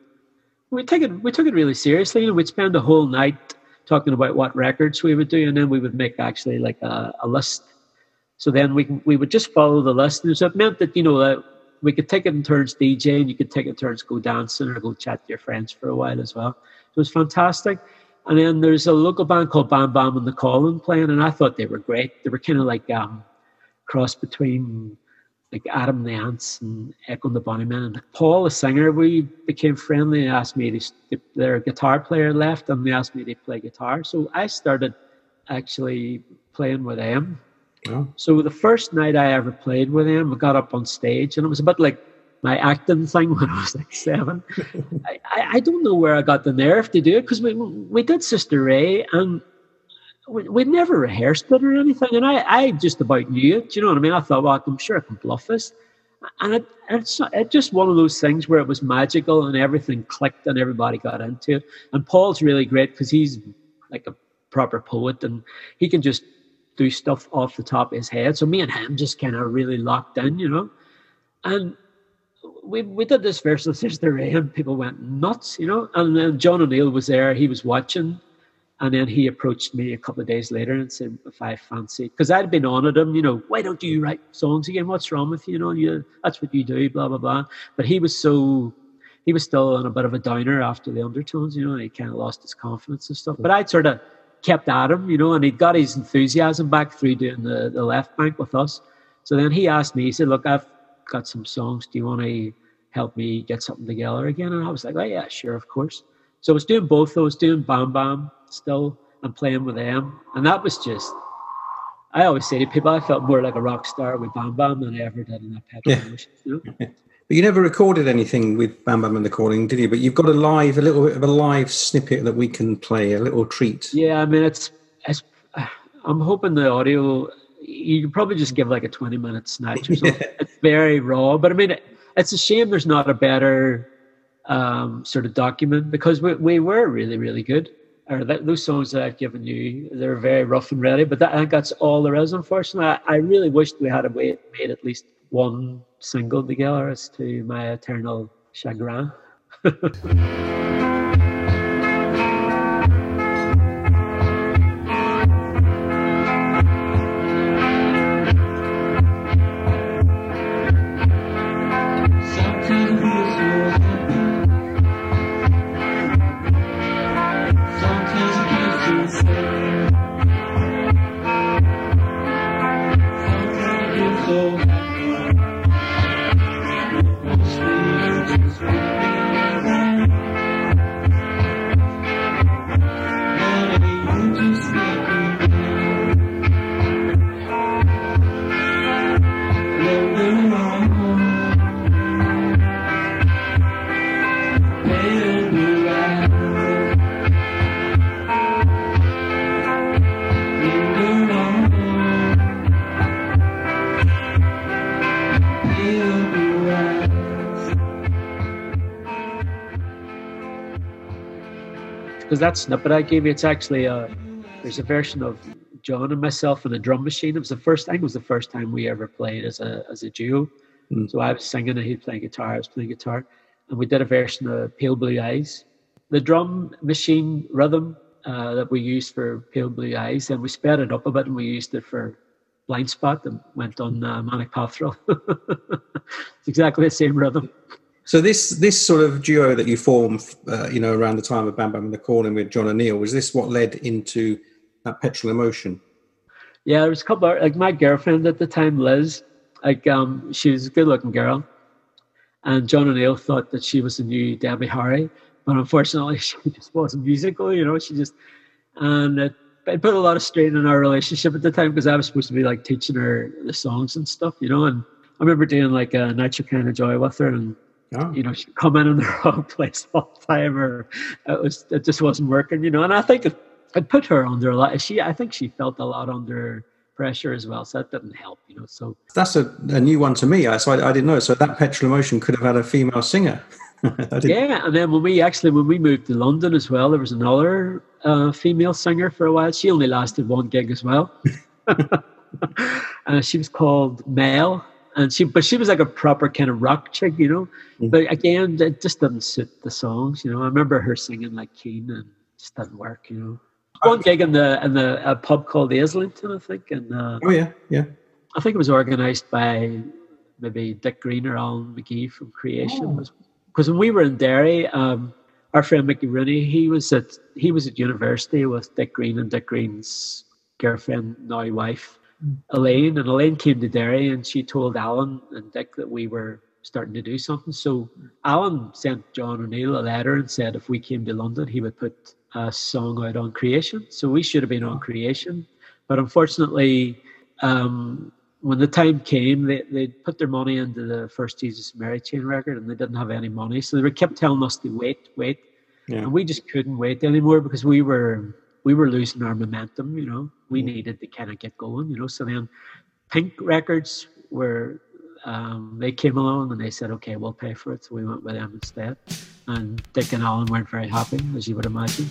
we took it we took it really seriously. We'd spend the whole night talking about what records we would do and then we would make actually like a, a list. So then we can, we would just follow the list. And so it meant that you know that we could take it in turns DJ and you could take it in turns go dancing or go chat to your friends for a while as well. It was fantastic. And then there's a local band called Bam Bam and the Calling playing and I thought they were great. They were kind of like um cross between like Adam the Ants and Echo and the Bunnymen. And Paul, the singer, we became friendly and asked me to, their guitar player left and they asked me to play guitar. So I started actually playing with them. Oh. So the first night I ever played with them, I got up on stage and it was a bit like my acting thing when I was like seven. I, I, I don't know where I got the nerve to do it because we, we did Sister Ray and we, we never rehearsed it or anything. And I, I just about knew it. Do you know what I mean? I thought, well, I'm sure I can bluff this. And it, it's it's just one of those things where it was magical and everything clicked and everybody got into it. And Paul's really great because he's like a proper poet and he can just do stuff off the top of his head. So me and him just kind of really locked in, you know. And we we did this verse of Sister Ray and people went nuts, you know. And then John O'Neill was there, he was watching. And then he approached me a couple of days later and said if I fancy, because I'd been on at him, you know, why don't you write songs again? What's wrong with you? You know, you, that's what you do, blah, blah, blah. But he was so, he was still on a bit of a downer after the undertones, you know, and he kind of lost his confidence and stuff. But I'd sort of kept at him, you know, and he'd got his enthusiasm back through doing the, the left bank with us. So then he asked me, he said, look, I've got some songs. Do you want to help me get something together again? And I was like, oh, yeah, sure, of course. So I was doing both. I was doing Bam Bam still and playing with them. And that was just, I always say to people, I felt more like a rock star with Bam Bam than I ever did in that Pet Yeah. Emotions, you know? But you never recorded anything with Bam Bam and the Calling, did you? But you've got a live, a little bit of a live snippet that we can play, a little treat. Yeah, I mean, it's, it's I'm hoping the audio, you could probably just give like a 20 minute snatch or something. It's very raw, but I mean, it, it's a shame there's not a better um, sort of document because we, we were really, really good. Or that, those songs that I've given you, they're very rough and ready, but that, I think that's all there is, unfortunately. I, I really wished we had a way, made at least one single together as to my eternal chagrin. that snippet I gave you, it's actually uh, there's a version of John and myself and a drum machine. It was the first. I think it was the first time we ever played as a as a duo. Mm. So I was singing and he'd playing guitar. I was playing guitar, and we did a version of Pale Blue Eyes. The drum machine rhythm uh, that we used for Pale Blue Eyes, and we sped it up a bit, and we used it for Blind Spot and went on uh, Manic Pop Thrill. it's exactly the same rhythm. So this this sort of duo that you formed, uh, you know, around the time of Bam Bam and the Calling with John O'Neill, was this what led into that petrol emotion? Yeah, there was a couple of, like my girlfriend at the time, Liz, like um, she was a good looking girl. And John O'Neill thought that she was the new Debbie Harry, but unfortunately she just wasn't musical, you know, she just and it, it put a lot of strain on our relationship at the time because I was supposed to be like teaching her the songs and stuff, you know, and I remember doing like a Nitro Kind of Joy with her and Oh, you know, she'd come in in the wrong place all the time, or it was it just wasn't working, you know. And I think it, it put her under a lot. She, I think she felt a lot under pressure as well, so that didn't help, you know. So that's a, a new one to me. I, so I, I didn't know. So that petrol emotion could have had a female singer. Yeah, and then when we actually when we moved to London as well, there was another uh, female singer for a while. She only lasted one gig as well. uh, she was called Mel, and she but she was like a proper kind of rock chick, you know. Mm. But again, it just doesn't suit the songs, you know. I remember her singing like Keen, and it just didn't work, you know. One gig in the in the a pub called the Islington, I think, and uh, Oh yeah, yeah. I think it was organised by maybe Dick Green or Alan McGee from Creation. Oh. Because when we were in Derry, um, our friend Mickey Rooney, he was at he was at university with Dick Green and Dick Green's girlfriend, now wife, Elaine. And Elaine came to Derry and she told Alan and Dick that we were starting to do something. So Alan sent John O'Neill a letter and said if we came to London, he would put a song out on Creation. So we should have been on Creation. But unfortunately, um, when the time came, they, they put their money into the first Jesus Mary chain record and they didn't have any money. So they were kept telling us to wait, wait. Yeah. And we just couldn't wait anymore because we were we were losing our momentum, you know. We needed to kind of get going, you know. So then Pink Records were um, they came along and they said, Okay, we'll pay for it. So we went with them instead. And Dick and Alan weren't very happy, as you would imagine.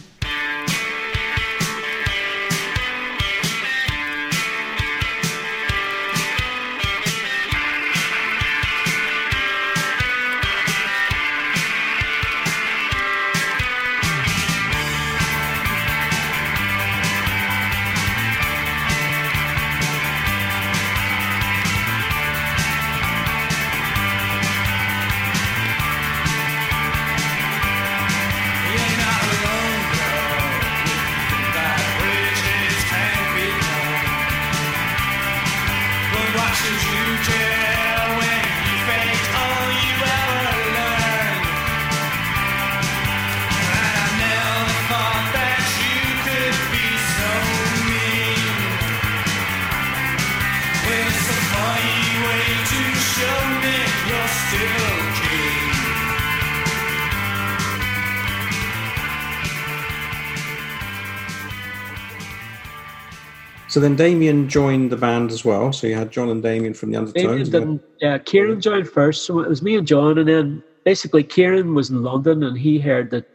Then Damien joined the band as well. So you had John and Damien from the Damien Undertones. didn't. Yeah, Kieran joined first, so it was me and John, and then basically Kieran was in London, and he heard that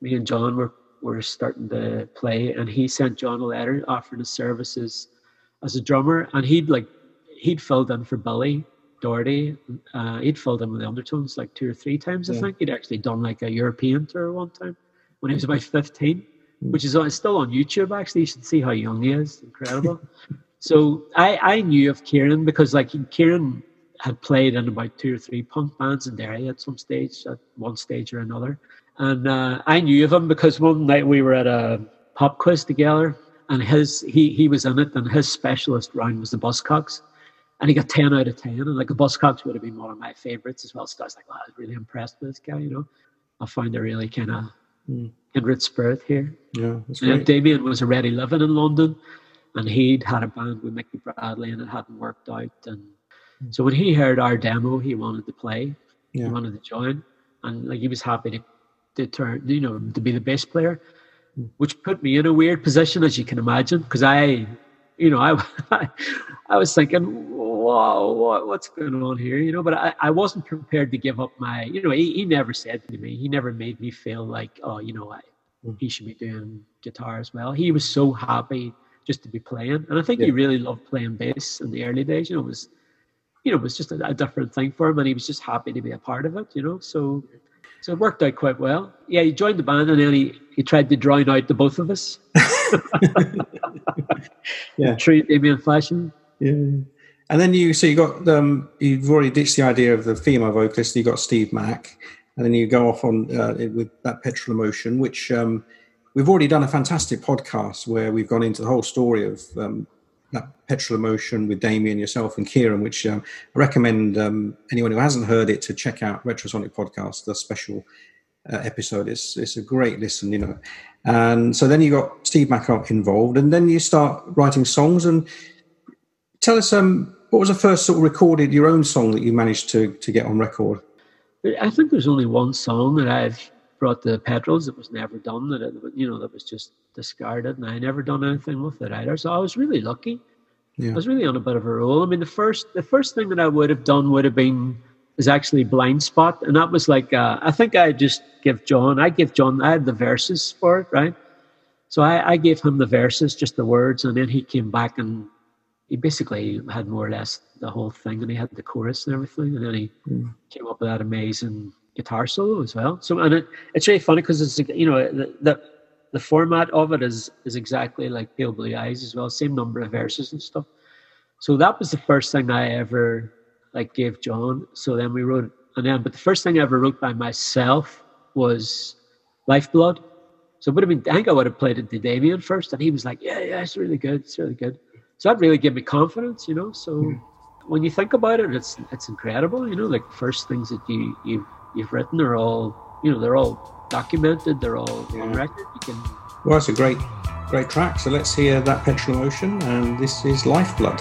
me and John were were starting to play, and he sent John a letter offering his services as a drummer, and he'd like he'd filled in for Billy Doherty. Uh, he'd filled in with the Undertones like two or three times. I Yeah. think he'd actually done like a European tour one time when he was about fifteen, which is on, still on YouTube. Actually, you should see how young he is. Incredible. So I, I knew of Kieran because like Kieran had played in about two or three punk bands in Derry at some stage, at one stage or another. And uh, I knew of him because one night we were at a pop quiz together and his he he was in it and his specialist round was the Buzzcocks. And he got 10 out of 10. And like the Buzzcocks would have been one of my favorites as well. So I was like, wow, I was really impressed with this guy, you know. I found a really kind of Hmm. Kindred spirit here. Yeah, And. Damien was already living in London and he'd had a band with Mickey Bradley and it hadn't worked out. And hmm. so when he heard our demo, he wanted to play, Yeah. he wanted to join. And like he was happy to, to turn, you know, to be the bass player, hmm. which put me in a weird position, as you can imagine, because I, you know, I, I was thinking, whoa, what, what's going on here, you know? But I, I wasn't prepared to give up my, you know, he, he never said to me, he never made me feel like, oh, you know, I, mm. he should be doing guitar as well. He was so happy just to be playing, and I think he really loved playing bass in the early days. You know, it was you know it was just a, a different thing for him, and he was just happy to be a part of it. You know, so so it worked out quite well. Yeah, he joined the band, and then he he tried to drown out the both of us. Yeah. true Damien fashion. Yeah. And then you, so you got, um, you've already ditched the idea of the female vocalist. You've got Steve Mack, and then you go off on uh, with that petrol emotion, which um, we've already done a fantastic podcast where we've gone into the whole story of um, that petrol emotion with Damien, yourself, and Kieran. Which um, I recommend um, anyone who hasn't heard it to check out Retrosonic podcast, the special uh, episode. It's it's a great listen, you know. And so then you got Steve Mack involved, and then you start writing songs and tell us um what was the first sort of recorded your own song that you managed to to get on record I think there's only one song that I've brought to the Petrols that was never done. That it, you know that was just discarded, and I never done anything with it either. So I was really lucky. Yeah. I was really on a bit of a roll. I mean, the first the first thing that I would have done would have been is actually blind spot, and that was like uh, I think I just give John. I give John. I had the verses for it, right? So I, I gave him the verses, just the words, and then he came back and he basically had more or less the whole thing, and he had the chorus and everything, and then he hmm. came up with that amazing guitar solo as well. So, and it, it's really funny because it's you know the, the the format of it is is exactly like Pale Blue Eyes as well, same number of verses and stuff. So that was the first thing I ever like gave John. So then we wrote, and then but the first thing I ever wrote by myself was Lifeblood. So it would have been, I think I would have played it to Damien first, and he was like, "Yeah, yeah, it's really good, it's really good." So that really gave me confidence, you know. So hmm. when you think about it, it's it's incredible, you know. Like first things that you you've, you've written are all, you know, they're all documented, they're all on record. You can well it's a great great track so let's hear that petrol emotion, and this is lifeblood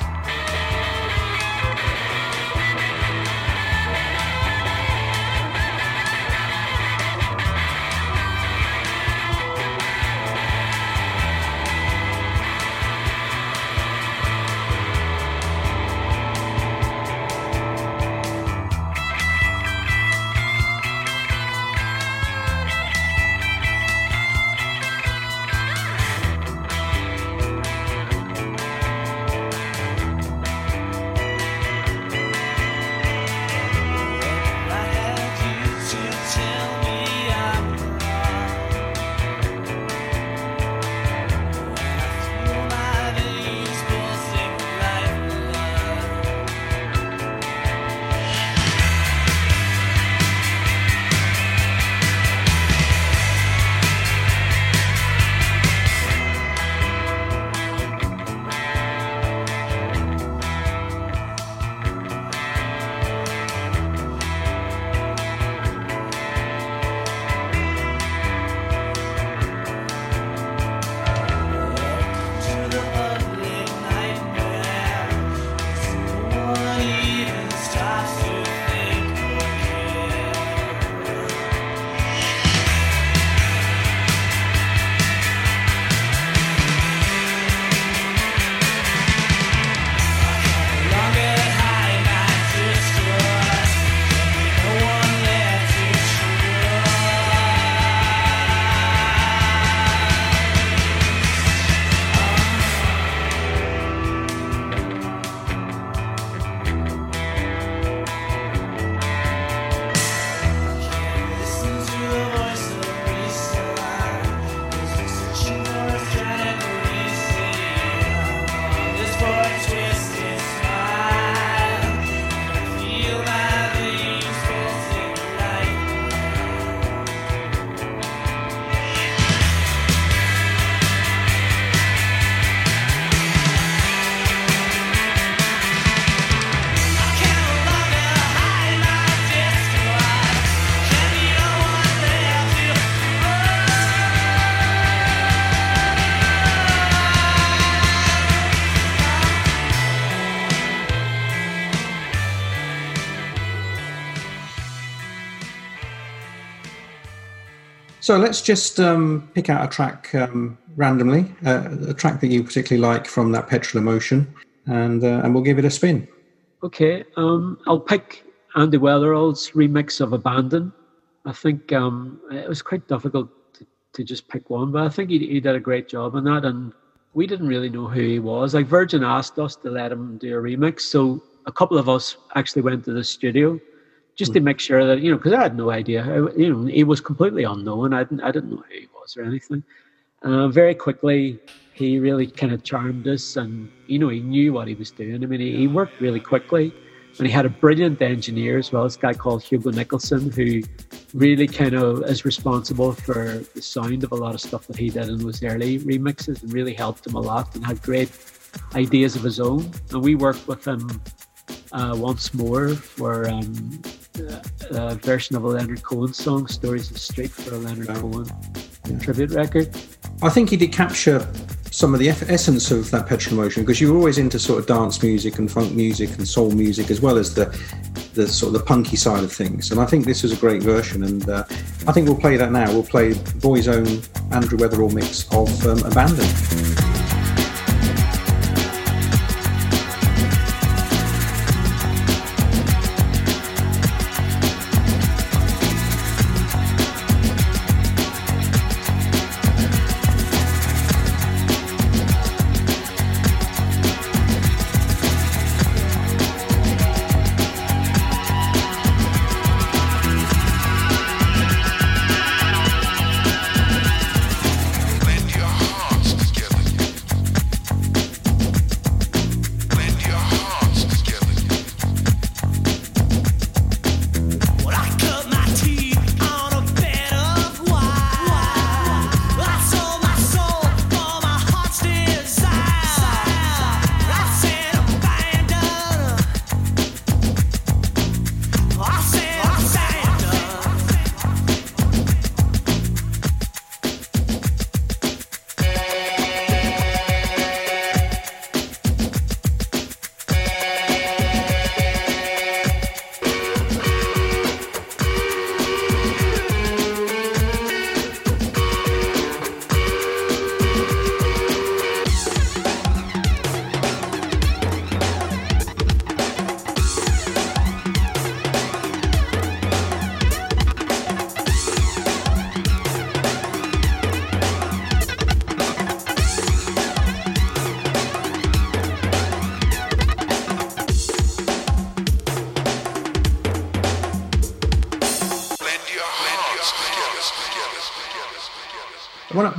so let's just um pick out a track um randomly uh, a track that you particularly like from that petrol emotion and uh, and we'll give it a spin Okay, um, I'll pick Andy Weatherall's remix of Abandon. I think um, it was quite difficult to to just pick one. But I think he, he did a great job on that, and we didn't really know who he was. Like Virgin asked us to let him do a remix, so a couple of us actually went to the studio just to make sure that you know, because I had no idea. I, you know, he was completely unknown. I didn't, I didn't know who he was or anything. Uh, very quickly, he really kind of charmed us, and you know, he knew what he was doing. I mean, he, he worked really quickly, and he had a brilliant engineer as well. This guy called Hugo Nicholson, who really kind of is responsible for the sound of a lot of stuff that he did in those early remixes, and really helped him a lot, and had great ideas of his own. And we worked with him uh, once more for um, a, a version of a Leonard Cohen song, "Stories of Street," for a Leonard Wow. Cohen tribute record. I think he did capture some of the essence of that petrol motion because you were always into sort of dance music and funk music and soul music as well as the the sort of the punky side of things. And I think this is a great version. And uh, I think we'll play that now. We'll play Boy's own Andrew Weatherall mix of um, Abandon.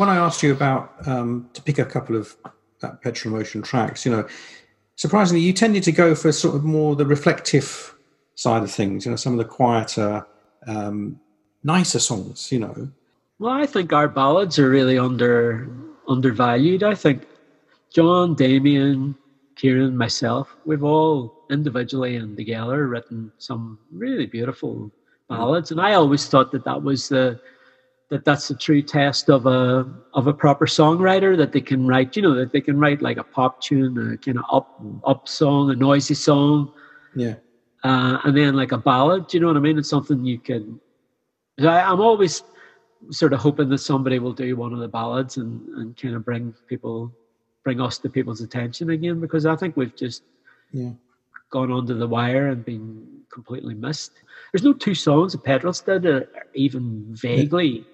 When I, asked you about um, to pick a couple of that petrol motion tracks, you know, surprisingly, you tended to go for sort of more the reflective side of things. You know, some of the quieter, um, nicer songs. You know, Well, I think our ballads are really under undervalued. I think John, Damien, Kieran, myself, we've all individually and together written some really beautiful ballads, and I always thought that that was the that that's the true test of a of a proper songwriter that they can write. You know, that they can write like a pop tune, a kind of up up song, a noisy song, yeah, uh, and then like a ballad. Do you know what I mean? It's something you can. I, I'm always sort of hoping that somebody will do one of the ballads and, and kind of bring people, bring us to people's attention again because I think we've just yeah. gone under the wire and been completely missed. There's no two songs that Petrols did that are even vaguely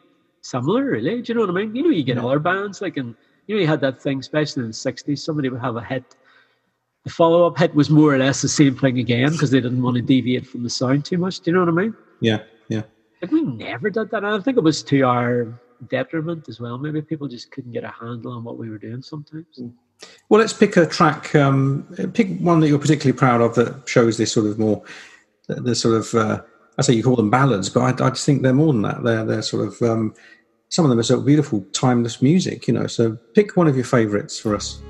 similar, really. Do you know what I mean? You know, you get Yeah. other bands like, and you know, you had that thing, especially in the '60s. Somebody would have a hit. The follow-up hit was more or less the same thing again because they didn't want to deviate from the sound too much. Do you know what I mean? Yeah, yeah. Like we never did that. And I think it was to our detriment as well. Maybe people just couldn't get a handle on what we were doing sometimes. Well, let's pick a track. Um, pick one that you're particularly proud of that shows this sort of more, the, the sort of. Uh, I say you call them ballads, but I, I just think they're more than that. They're they're sort of. Um, some of them are sort of beautiful, timeless music. You know, so pick one of your favourites for us.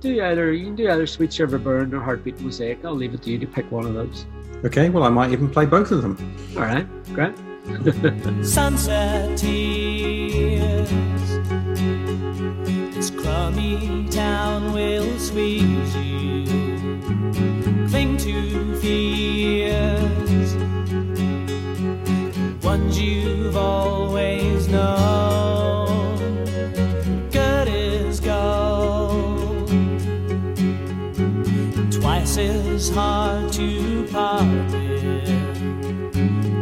Do either you can do either Sweet Shiver Burn or Heartbeat Mosaic. I'll leave it to you to pick one of those. Okay. Well, I might even play both of them. All right, great. sunset tears. This crummy town will squeeze you. Cling to fears, you've always known. Good is gold, twice as hard to part with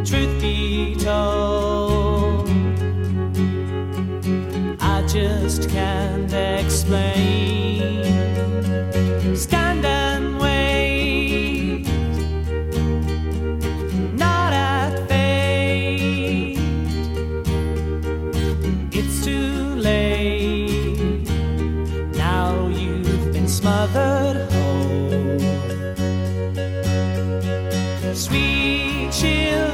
truth be told, I just can't explain. Smothered whole. Sweet shiver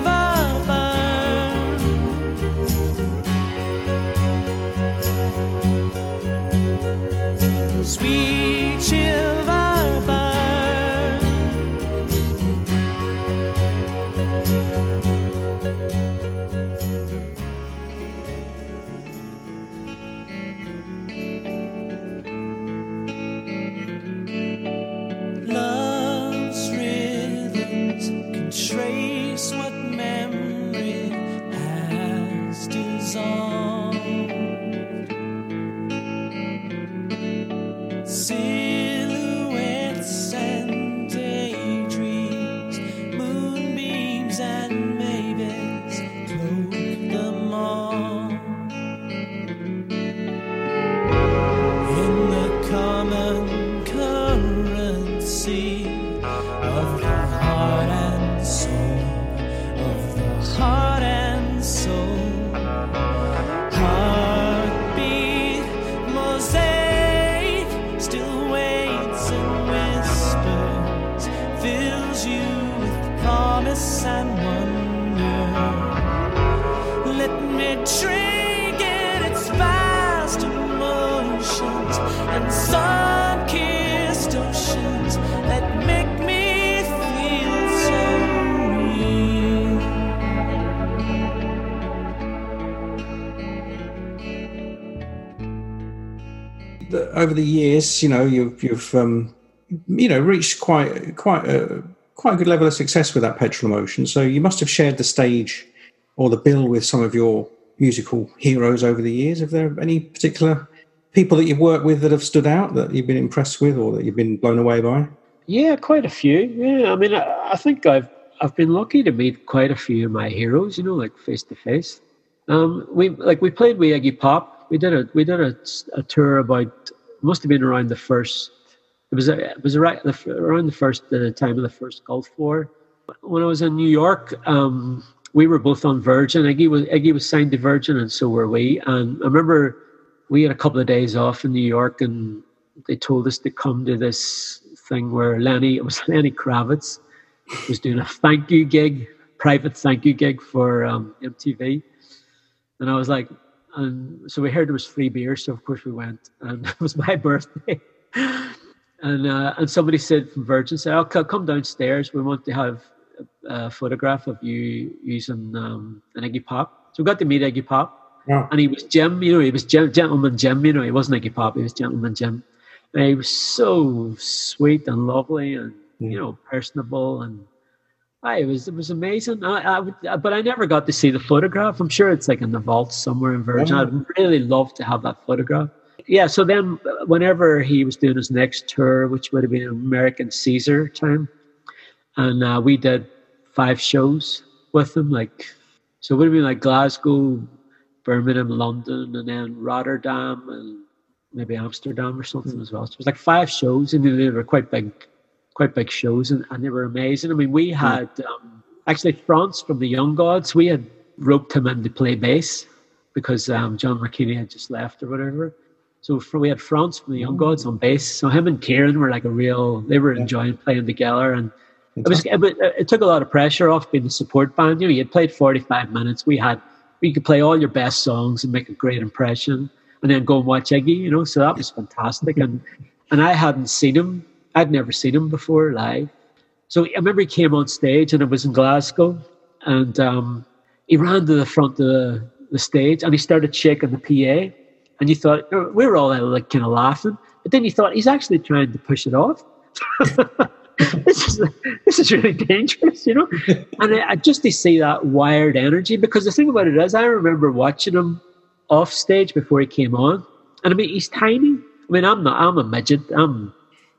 years, you know, you've you've um, you know reached quite quite a quite a good level of success with that petrol emotion. So you must have shared the stage or the bill with some of your musical heroes over the years. Have there any particular people that you've worked with that have stood out that you've been impressed with or that you've been blown away by? Yeah, quite a few. Yeah, I mean, I, I think I've I've been lucky to meet quite a few of my heroes. You know, like face to face. Um, we like we played with Iggy Pop. We did a we did a, a tour about must have been around the first. It was it was around the, around the first the time of the first Gulf War. When I was in New York, um, we were both on Virgin. Iggy was Iggy was signed to Virgin, and so were we. And I remember we had a couple of days off in New York, and they told us to come to this thing where Lenny it was Lenny Kravitz was doing a thank you gig, private thank you gig for um, MTV, and I was like, and so we heard there was free beer, so of course we went, and it was my birthday. And uh, and somebody said from Virgin said, "Oh, co- come downstairs. We want to have a, a photograph of you using um, an Iggy Pop." So we got to meet Iggy Pop, Wow. and he was Jim. You know, he was Jim, Gentleman Jim. You know, he wasn't Iggy Pop. He was Gentleman Jim. And he was so sweet and lovely, and you know, personable, and I it was it was amazing. I, I would, uh, but I never got to see the photograph. I'm sure it's like in the vault somewhere in Virgin. Um, oh. I'd really love to have that photograph. Yeah. So then, uh, whenever he was doing his next tour, which would have been American Caesar time, and uh, we did five shows with him. Like, so it would have been like Glasgow, Birmingham, London, and then Rotterdam, and maybe Amsterdam or something as well. So it was like five shows, and they were quite big, quite big shows, and, and they were amazing. I mean, we had um, actually Franz from the Young Gods. We had roped him in to play bass because um, John Marchini had just left or whatever. So for, we had Franz from the Young Gods on bass. So him and Kieran were like a real. They were enjoying playing together, and it was it, it took a lot of pressure off being the support band. You know, you had played forty five minutes. We had we could play all your best songs and make a great impression, and then go and watch Iggy. You know, so that was fantastic. and and I hadn't seen him. I'd never seen him before live. So I remember he came on stage, and it was in Glasgow, and um, he ran to the front of the, the stage, and he started shaking the PA. And you thought we were all like kind of laughing, but then you thought he's actually trying to push it off. this is this is really dangerous, you know. And I, I just to see that wired energy because the thing about it is, I remember watching him off stage before he came on, and I mean he's tiny. I mean I'm not I'm a midget. I'm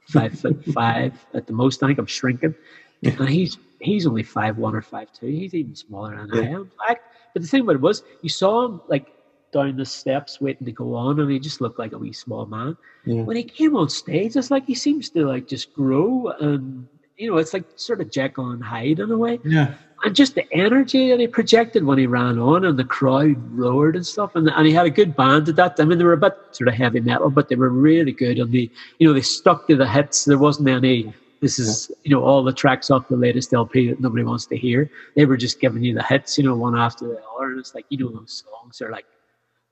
five foot five at the most. I think I'm shrinking, and uh, he's he's only five one or five two. He's even smaller than I am. I, but the thing about it was, you saw him like down the steps waiting to go on, and he just looked like a wee small man. Yeah. When he came on stage, it's like he seems to like just grow, and you know, it's like sort of Jekyll and Hyde in a way. Yeah. And just the energy that he projected when he ran on, and the crowd roared and stuff, and and he had a good band at that. I mean, they were a bit sort of heavy metal, but they were really good, and they, you know, they stuck to the hits. There wasn't any. This is, you know, all the tracks off the latest LP that nobody wants to hear. They were just giving you the hits, you know, one after the other. And it's like, you know, those songs are like,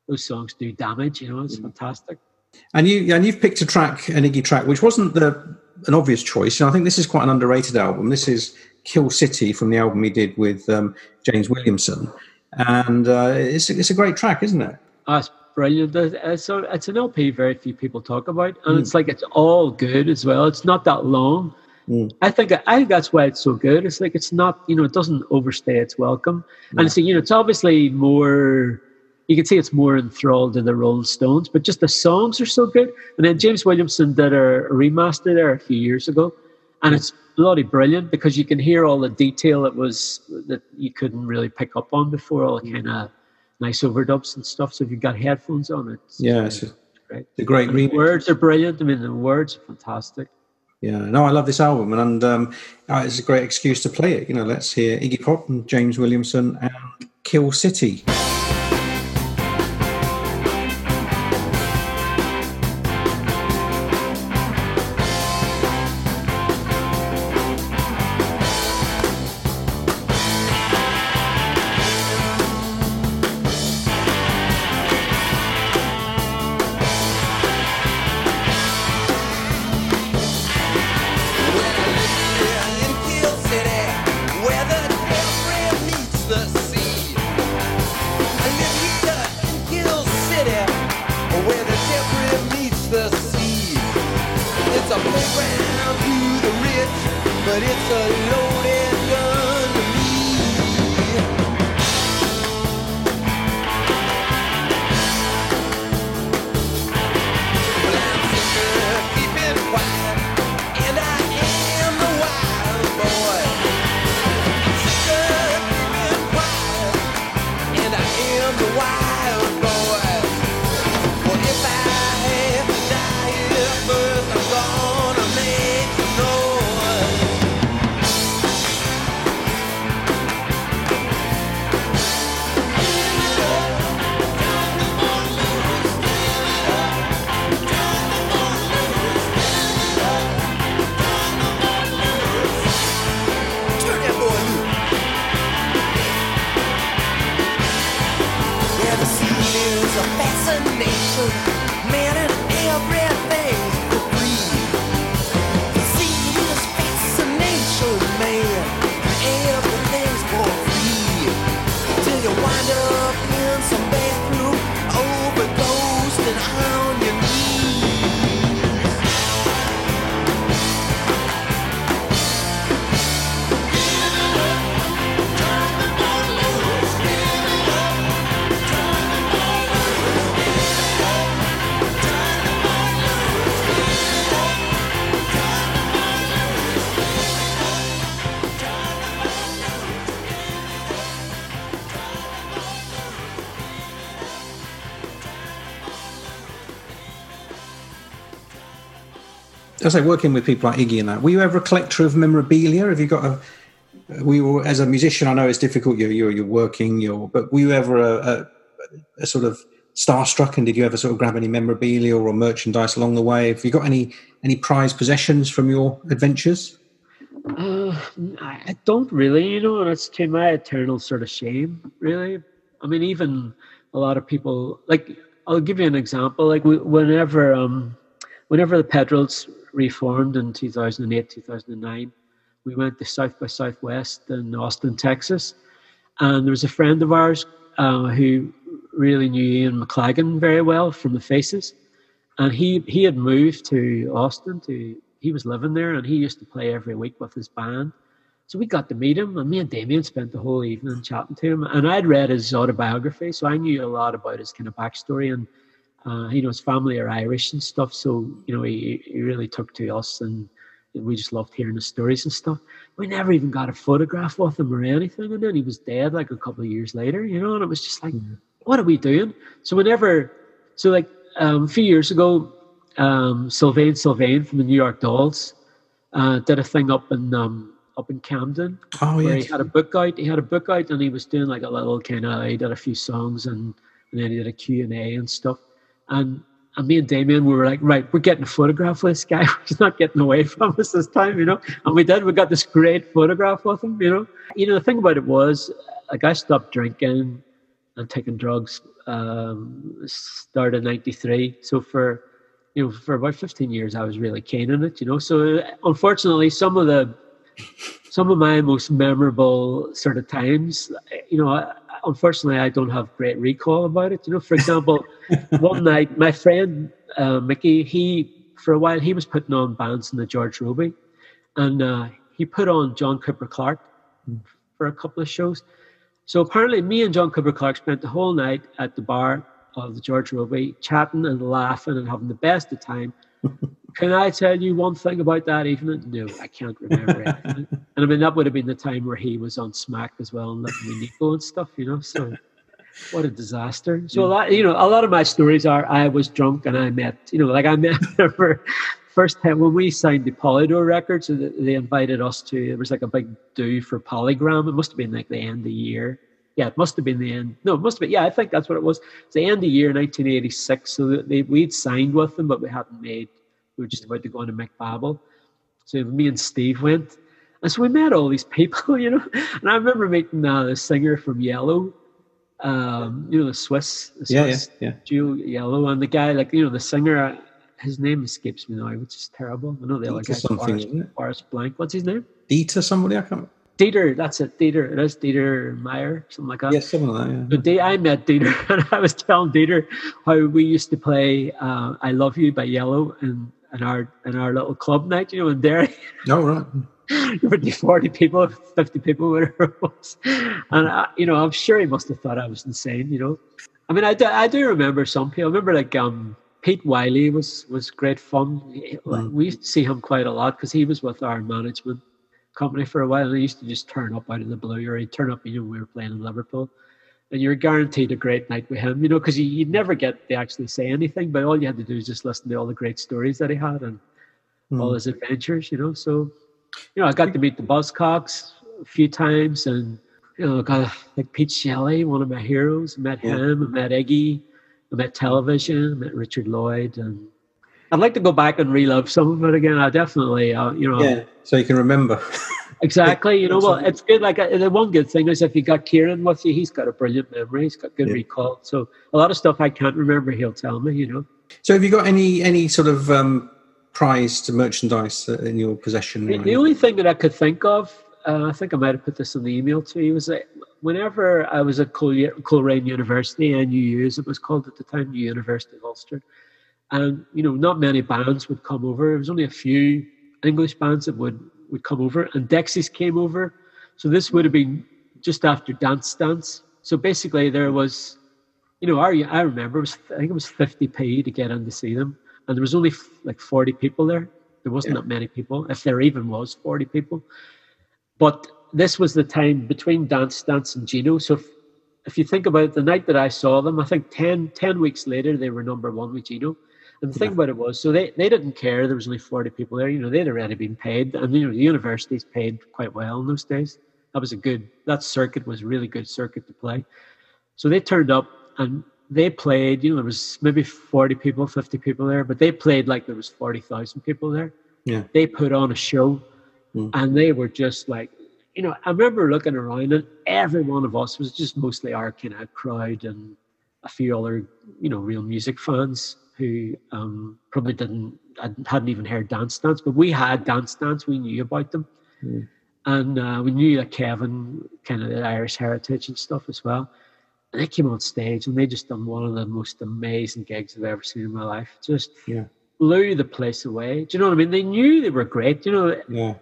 those songs do damage, you know, it's mm-hmm. fantastic. And you and you've picked a track, an Iggy track, which wasn't the an obvious choice. And I think this is quite an underrated album. This is Kill City from the album he did with um, James Williamson, and uh, it's it's a great track, isn't it? Oh, it's brilliant. Uh, So it's an LP very few people talk about, and it's like it's all good as well. It's not that long. Mm. I think I think that's why it's so good. It's like it's not you know it doesn't overstay its welcome, and so you know it's obviously more. You can see it's more enthralled in the Rolling Stones, but just the songs are so good. And then James Williamson did a remaster there a few years ago, and it's bloody brilliant because you can hear all the detail that was that you couldn't really pick up on before, all the kind of nice overdubs and stuff. So if you've got headphones on, it's Yeah, it's a, great. it's a great the words are brilliant. I mean, the words are fantastic. Yeah, no, I love this album, and um, uh, it's a great excuse to play it. You know, let's hear Iggy Pop and James Williamson and Kill City. As I say, working with people like Iggy and that, were you ever a collector of memorabilia? Have you got a? We were as a musician. I know it's difficult. You're you're, you're working. You're, but were you ever a, a, a sort of starstruck? And did you ever sort of grab any memorabilia or merchandise along the way? Have you got any any prized possessions from your adventures? Uh, I don't really, you know, and it's to my eternal sort of shame, really. I mean, even a lot of people, like, I'll give you an example. Like, whenever, um, whenever the Petrols reformed in 2008, 2009, we went to South by Southwest in Austin, Texas, and there was a friend of ours uh, who really knew Ian McLagan very well from the Faces, and he he had moved to Austin to he was living there and he used to play every week with his band. So we got to meet him and me and Damien spent the whole evening chatting to him. And I'd read his autobiography, so I knew a lot about his kind of backstory and uh, you know, his family are Irish and stuff. So, you know, he, he really took to us and we just loved hearing his stories and stuff. We never even got a photograph with him or anything. And then he was dead like a couple of years later, you know, and it was just like, what are we doing? So whenever, so like um, a few years ago, um, Sylvain Sylvain from the New York Dolls uh, did a thing up in um, up in Camden Oh where yeah. he had a book out. He had a book out, and he was doing like a little kind of. He did a few songs, and, and then he did a Q and A and stuff. And and me and Damien, we were like, right, we're getting a photograph with this guy. He's not getting away from us this time, you know. And we did. We got this great photograph with him, you know. You know, the thing about it was, like, I stopped drinking and taking drugs. Um, started in '93, so for you know, for about 15 years, I was really keen on it, you know. So unfortunately, some of the some of my most memorable sort of times, you know, unfortunately, I don't have great recall about it. You know, for example, one night, my friend uh, Mickey, he for a while he was putting on bands in the George Robey, and uh, he put on John Cooper Clarke for a couple of shows. So apparently, me and John Cooper Clarke spent the whole night at the bar of the George Robey, chatting and laughing and having the best of time. Can I tell you one thing about that evening? No, I can't remember anything. And I mean, that would have been the time where he was on Smack as well and living with Nico and stuff, you know. So, what a disaster. So, a lot, you know, a lot of my stories are I was drunk and I met, you know, like I met for first time when we signed the Polydor records, they they invited us to, there was like a big do for Polygram. It must have been like the end of the year. Yeah, it must have been the end. No, it must have been. Yeah, I think that's what it was. It's the end of the year, 1986. So they, we'd signed with them, but we hadn't made. We were just about to go into make Babble. So me and Steve went, and so we met all these people, you know. And I remember meeting uh, the singer from Yello, um, you know, the Swiss, the Yeah, yeah, Swiss yeah. duo Yello, and the guy, like you know, the singer. His name escapes me now, which is terrible. I know the other guy, something, it? Boris Blank. What's his name? Dieter, somebody I can't. Dieter. That's it. Dieter. It is Dieter Meier, something like that. Yeah, something like that. So Di- I met Dieter, and I was telling Dieter how we used to play uh, "I Love You" by Yello in, in our in our little club night, you know, in Derry. Yeah. Oh right. There would be forty people, fifty people, whatever it was, and I, you know, I'm sure he must have thought I was insane. You know, I mean, I do, I do remember some people. I remember like um, Pete Wylie was was great fun. He- We used to see him quite a lot because he was with our management company for a while, and he used to just turn up out of the blue, or he'd turn up, you know, we were playing in Liverpool. And you're guaranteed a great night with him, you know, because you, never get to actually say anything, but all you had to do is just listen to all the great stories that he had and all his adventures, you know. So, you know, I got to meet the Buzzcocks a few times, and you know, got like Pete Shelley, one of my heroes. Met Yeah. him, I met Iggy, I met television, I met Richard Lloyd, and I'd like to go back and relive some of it again. I definitely, uh, you know, Yeah. So you can remember. exactly. You know, well, it's good. Like uh, the one good thing is if you got Kieran with you, he's got a brilliant memory. He's got good Yeah. recall. So a lot of stuff I can't remember, he'll tell me. You know. so have you got any any sort of um, prized merchandise uh, in your possession? The, the only thing that I could think of, uh, I think I might have put this in the email to you, was that whenever I was at Col- Coleraine University, NUU as it was called at the time, New University of Ulster, and you know, not many bands would come over. There was only a few English bands that would would come over, and Dexys came over. So this would have been just after Dance Stance. So basically, there was, you know, I, I remember it was I think it was fifty p to get in to see them, and there was only f- like forty people there. There wasn't Yeah. that many people, if there even was forty people. But this was the time between Dance Stance and Geno. So if, if you think about it, the night that I saw them, I think 10, 10 weeks later they were number one with Geno. And the thing about it was, so they, they didn't care. There was only 40 people there. You know, they'd already been paid. And, you know, the universities paid quite well in those days. That was a good, that circuit was a really good circuit to play. So they turned up and they played, you know, there was maybe 40 people, 50 people there, but they played like there was 40,000 people there. Yeah. They put on a show Mm. and they were just like, you know, I remember looking around and every one of us was just mostly our kind of crowd and a few other, you know, real music fans who um, probably didn't, hadn't- even heard Dance Stance, but we had Dance Stance, we knew about them. Mm. And uh, we knew that Kevin, kind of the Irish heritage and stuff as well. And they came on stage and they just done one of the most amazing gigs I've ever seen in my life. Just Yeah. blew the place away. Do you know what I mean? They knew they were great. You know, Yeah.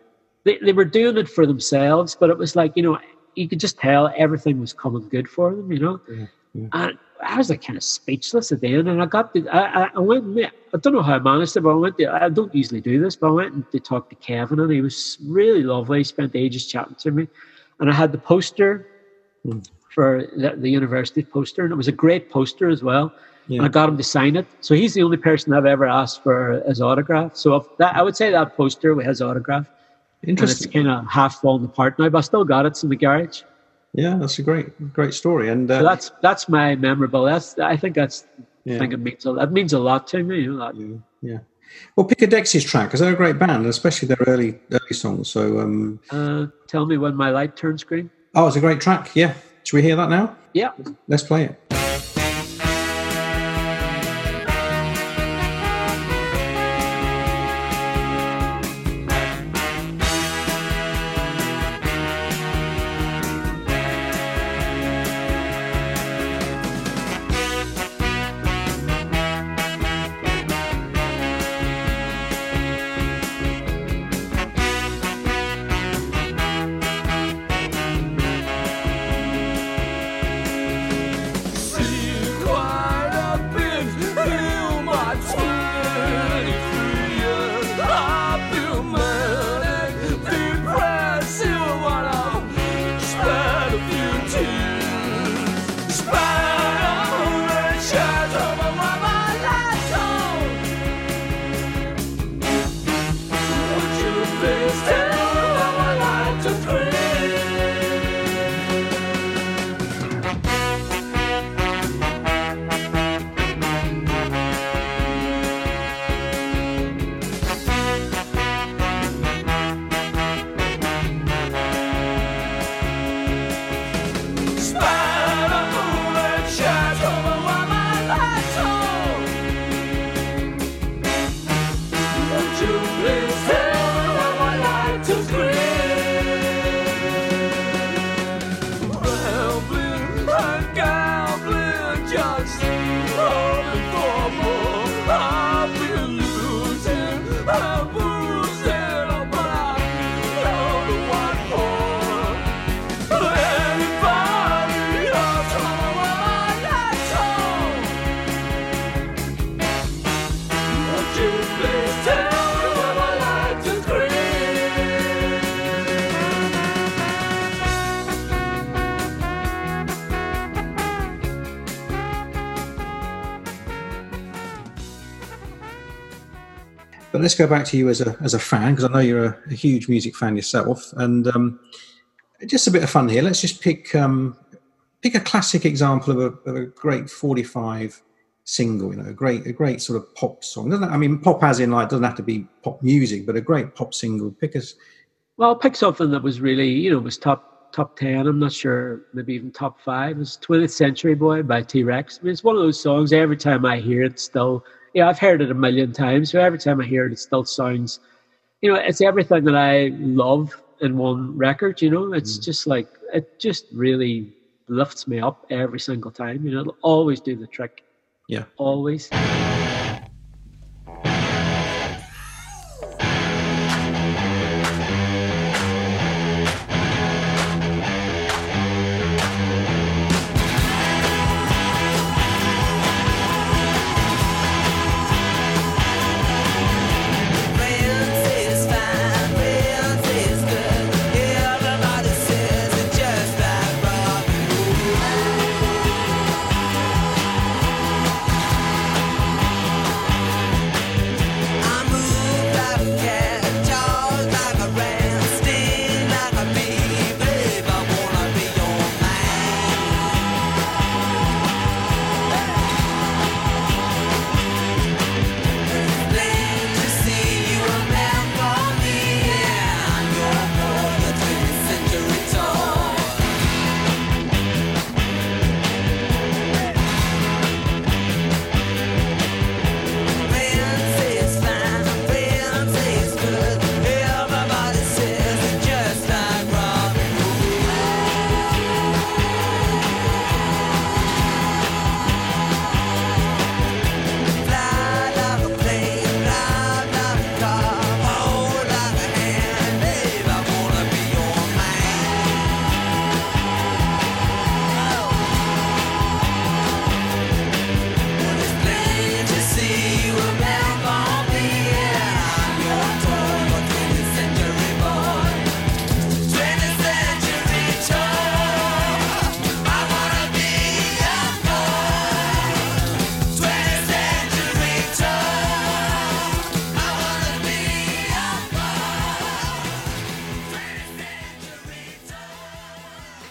they, they were doing it for themselves, but it was like, you know, you could just tell everything was coming good for them, you know. Yeah, yeah. And I was like kind of speechless at the end, and I got the, I, I- I went, and I don't know how I managed it, but I went to, I don't usually do this, but I went and to talk to Kevin, and he was really lovely. He spent ages chatting to me, and I had the poster hmm. for the, the university poster, and it was a great poster as well. Yeah. And I got him to sign it. So he's the only person I've ever asked for his autograph. So that, I would say that poster with his autograph. And it's Interesting. kind of half falling apart now, but I still got it. It's in the garage. Yeah, that's a great, great story. And uh, So that's that's my memorable. That's I think that's yeah. I think it means a, that means a lot to me. You know. Yeah, yeah. Well, pick a Dexys track because they're a great band, especially their early early songs. So, um, Uh, tell me when my light turns green. oh, it's a great track. Yeah, should we hear that now? Yeah. Let's play it. But let's go back to you as a as a fan because I know you're a, a huge music fan yourself, and um, just a bit of fun here. Let's just pick um, pick a classic example of a, of a great '45 single. You know, a great a great sort of pop song. Doesn't I mean pop as in like doesn't have to be pop music, but a great pop single. Pick us. Well, pick something that was really, you know, was top top ten. I'm not sure, maybe even top five. It was 20th Century Boy by T Rex. I mean, it's one of those songs. Every time I hear it, still, yeah, I've heard it a million times. So every time I hear it, it still sounds, you know, it's everything that I love in one record. You know, it's mm. just like it just really lifts me up every single time. You know, it'll always do the trick. Yeah. Always.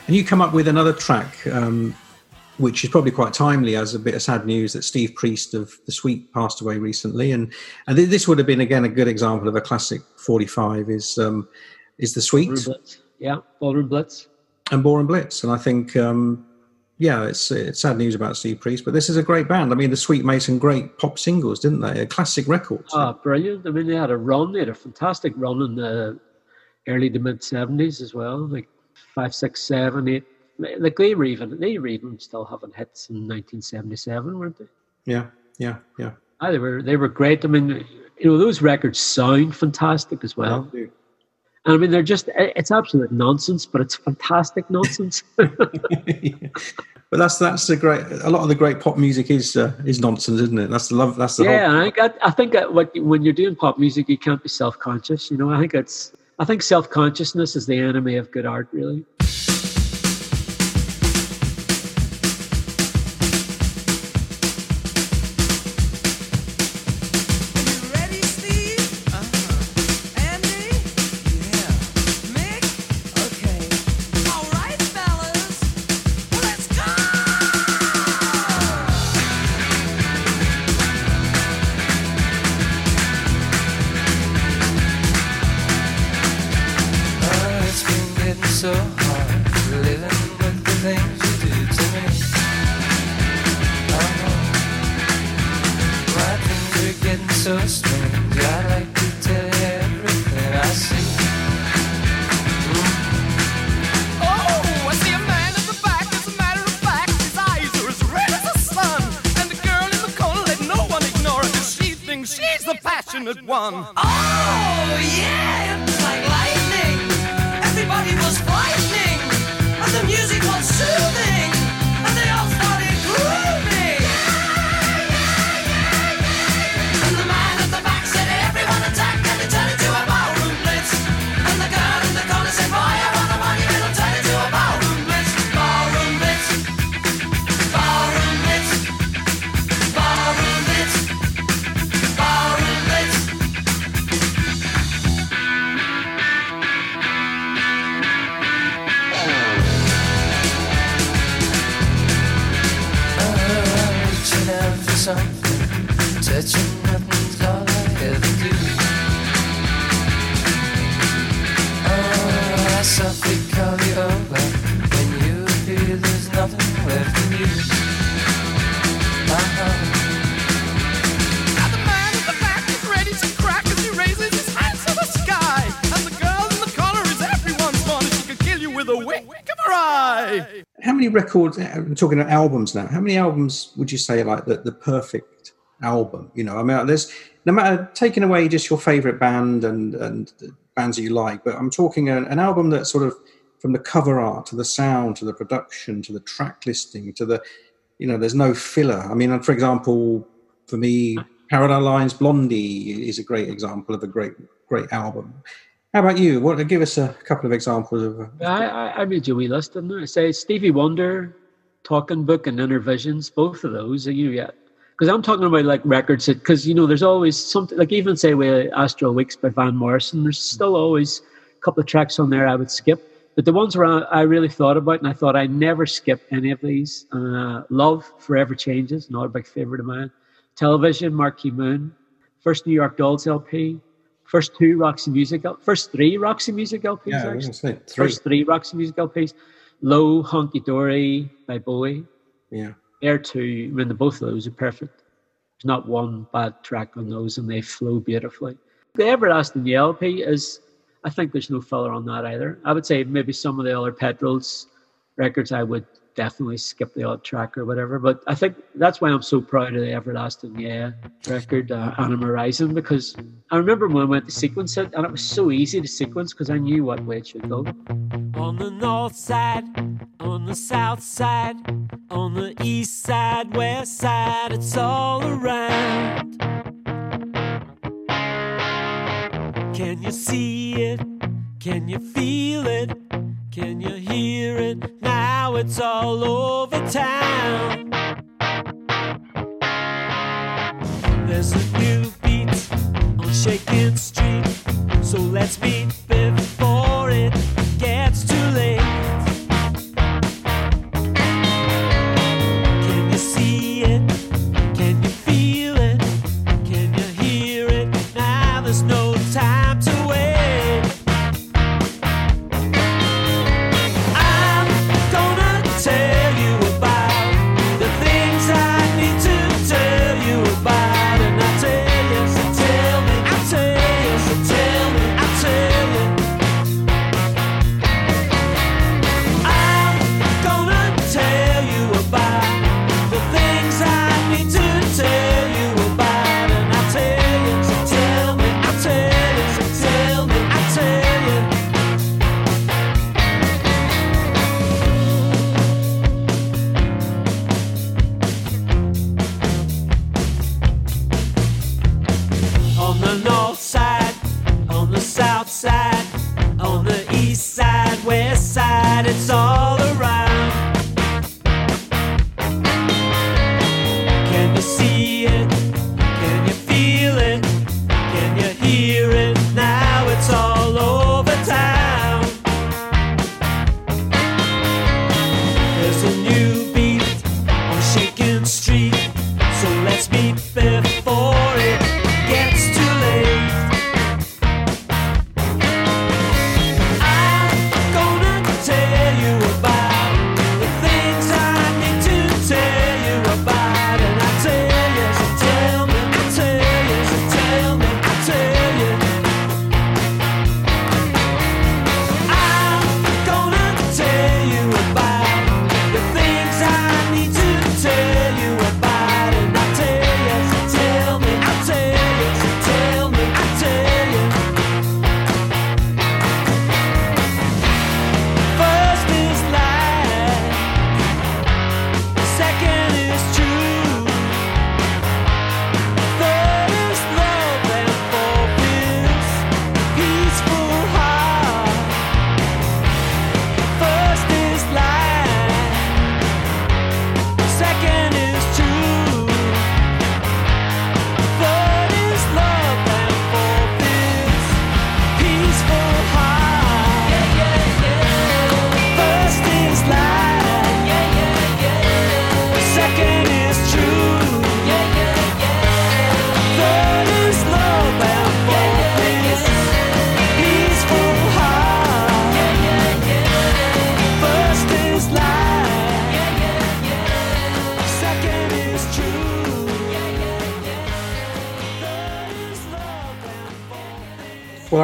And you come up with another track, um, which is probably quite timely as a bit of sad news that Steve Priest of The Sweet passed away recently. And, and th- this would have been, again, a good example of a classic 45 is, um, is The Sweet Blitz. Yeah, Ballroom Blitz. and Ballroom Blitz. And I think, um, yeah, it's, it's sad news about Steve Priest, but this is a great band. I mean, The Sweet made some great pop singles, didn't they? A classic record. Ah, brilliant. I mean, they had a run. They had a fantastic run in the early to mid 70s as well. Like five, six, seven, eight. Like they were even, they were even still having hits in 1977, weren't they? Yeah, yeah, yeah. Ah, they were, they were great. I mean, you know, those records sound fantastic as well. And I mean, they're just, it's absolute nonsense, but it's fantastic nonsense. But that's that's the great. A lot of the great pop music is uh, is nonsense, isn't it? That's the love. That's the yeah, whole. I think I, I think that when you're doing pop music, you can't be self-conscious. You know, I think it's I think self-consciousness is the enemy of good art, really. Many records? Uh, I'm talking about albums now. How many albums would you say like the, the perfect album? You know, I mean, there's no matter taking away just your favorite band and and bands that you like, but I'm talking an, an album that sort of from the cover art to the sound to the production to the track listing to the you know, there's no filler. I mean, for example, for me, Parallel Lines Blondie is a great example of a great great album. How about you? What give us a couple of examples of? I, I, I made you a wee list, didn't I? Say Stevie Wonder, Talking Book, and Innervisions. Both of those, you yeah. Because I'm talking about like records because you know, there's always something like even say with Astral Weeks by Van Morrison. There's still always a couple of tracks on there I would skip. But the ones where I, I really thought about, and I thought I never skip any of these. Uh, Love Forever Changes, another big favorite of mine. Television, Marquee Moon, first New York Dolls LP, first two Roxy Music, first three Roxy Music LPs. Yeah, I was actually gonna say three. first three Roxy Music LPs. Low, Hunky Dory by Bowie. Yeah. Air 2, I mean, the, both of those are perfect. There's not one bad track on those, and they flow beautifully. The Everlasting LP is, I think there's no filler on that either. I would say maybe some of the other Petrols records, I would definitely skip the odd track or whatever. But I think that's why I'm so proud of the Everlasting Yeah record, uh, Anima Rising, because I remember when I went to sequence it, and it was so easy to sequence because I knew what way it should go. On the north side, on the south side, on the east side, west side, it's all around. Can you see it? Can you feel it? Can you hear it? Now it's all over town. There's a new beat on Shaking Street, so let's meet before it gets too late.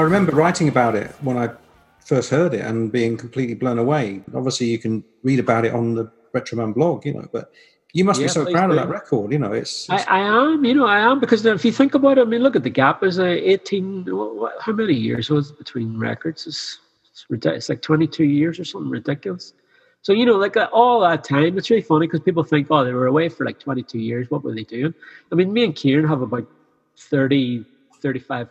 Remember writing about it when I first heard it and being completely blown away. Obviously, you can read about it on the Retroman blog, you know, but you must Yeah, be so proud of that record. You know, it's, I, it's- I am, you know, I am because if you think about it, I mean, look at the gap. Is a eighteen? What, what, how many years was it between records? It's it's, ridiculous. like twenty two years or something ridiculous. So you know, like uh, all that time, it's really funny because people think, oh, they were away for like twenty two years. What were they doing? I mean, me and Kieran have about 30, 35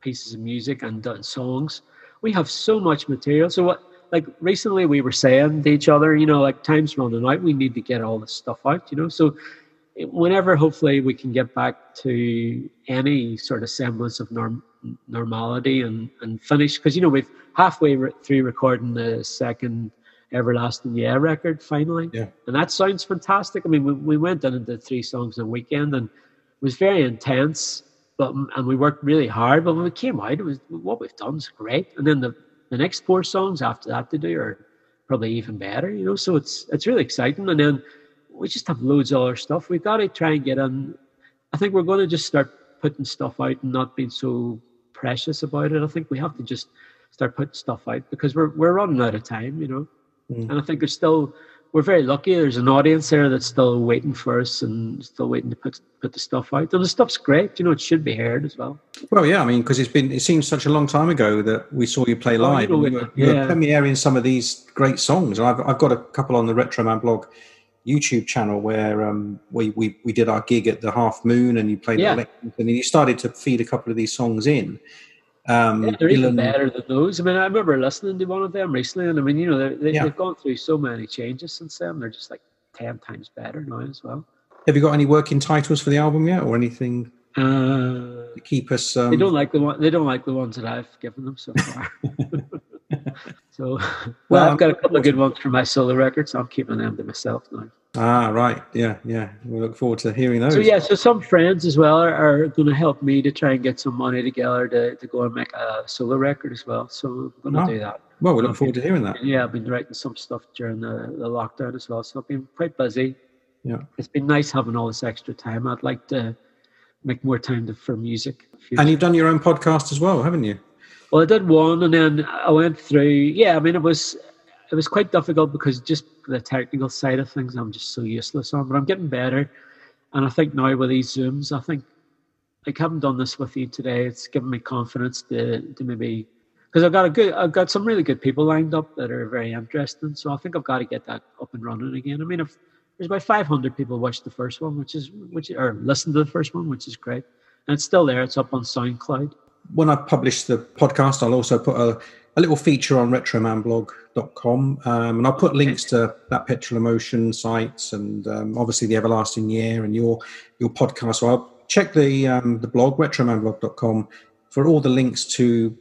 pieces of music and done songs. We have so much material. So what? Like recently, we were saying to each other, you know, like time's running out. We need to get all this stuff out. You know, so whenever hopefully we can get back to any sort of semblance of norm, normality and, and finish because you know we've halfway re- through recording the second everlasting yeah record finally Yeah. and that sounds fantastic i mean we, we went in and did three songs in a weekend and it was very intense but and we worked really hard but when we came out it was what we've done is great and then the, the next four songs after that to do are probably even better you know so it's it's really exciting and then we just have loads of other stuff. We've got to try and get on. I think we're going to just start putting stuff out and not being so precious about it. I think we have to just start putting stuff out because we're we're running out of time, you know. Mm. And I think there's still we're very lucky. There's an audience there that's still waiting for us and still waiting to put put the stuff out. And the stuff's great, you know. It should be heard as well. well, yeah, I mean, because it's been, it seems such a long time ago that we saw you play Oh, you live. know and you it, were, you were premiering some of these great songs. And I've, I've got a couple on the Retro Man blog YouTube channel where um, we, we, we did our gig at the Half Moon and you played Yeah. and you started to feed a couple of these songs in. Um, Yeah, they're even better than those. I mean, I remember listening to one of them recently, and I mean, you know, they, they, Yeah. they've gone through so many changes since then. They're just like ten times better now as well. Have you got any working titles for the album yet, or anything Uh, to keep us? Um, they don't like the one. They don't like the ones that I've given them so far. So, well, Well, I've got a couple of good ones for my solo records. I'm keeping them to myself now. Ah, right. Yeah, yeah. We look forward to hearing those. So yeah, so some friends as well are, are going to help me to try and get some money together to, to go and make a solo record as well. So I'm going to Oh. do that. Well, we look forward to hearing that. Yeah, I've been writing some stuff during the, the lockdown as well. So I've been quite busy. Yeah. It's been nice having all this extra time. I'd like to make more time to, for music. And you've done your own podcast as well, haven't you? Well, I did one, and then I went through. Yeah, I mean, it was it was quite difficult because just the technical side of things, I'm just so useless on. But I'm getting better, and I think now with these zooms, I think like having done this with you today, it's given me confidence to to maybe because I've got a good, I've got some really good people lined up that are very interesting. So I think I've got to get that up and running again. I mean, if there's about 500 people watched the first one, which is which or listened to the first one, which is great, and it's still there. It's up on SoundCloud. When I publish the podcast, I'll also put a, a little feature on retromanblog.com um, and I'll put links to that Petrol Emotion sites and um, obviously the Everlasting Yeah and your your podcast. So I'll check the um, the blog retromanblog.com for all the links to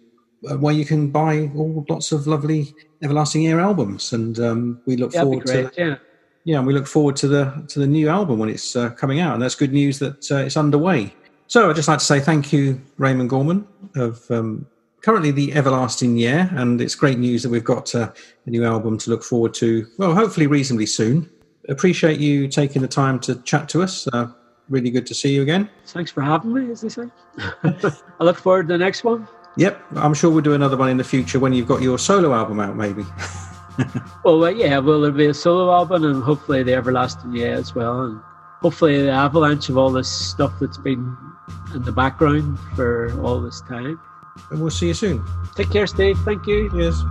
uh, where you can buy all lots of lovely Everlasting Yeah albums, and um, we look that'd forward to. Yeah. yeah, and we look forward to the to the new album when it's uh, coming out, and that's good news that uh, it's underway. So I'd just like to say thank you, Raymond Gorman, of um, currently the Everlasting Yeah, and it's great news that we've got uh, a new album to look forward to. Well, hopefully reasonably soon. Appreciate you taking the time to chat to us. Uh, really good to see you again. Thanks for having me, as they say. I look forward to the next one. Yep, I'm sure we'll do another one in the future when you've got your solo album out, maybe. Well, uh, yeah, well, there'll be a solo album and hopefully the Everlasting Yeah as well. And hopefully the avalanche of all this stuff that's been in the background for all this time. And we'll see you soon. Take care, Steve. Thank you. Cheers.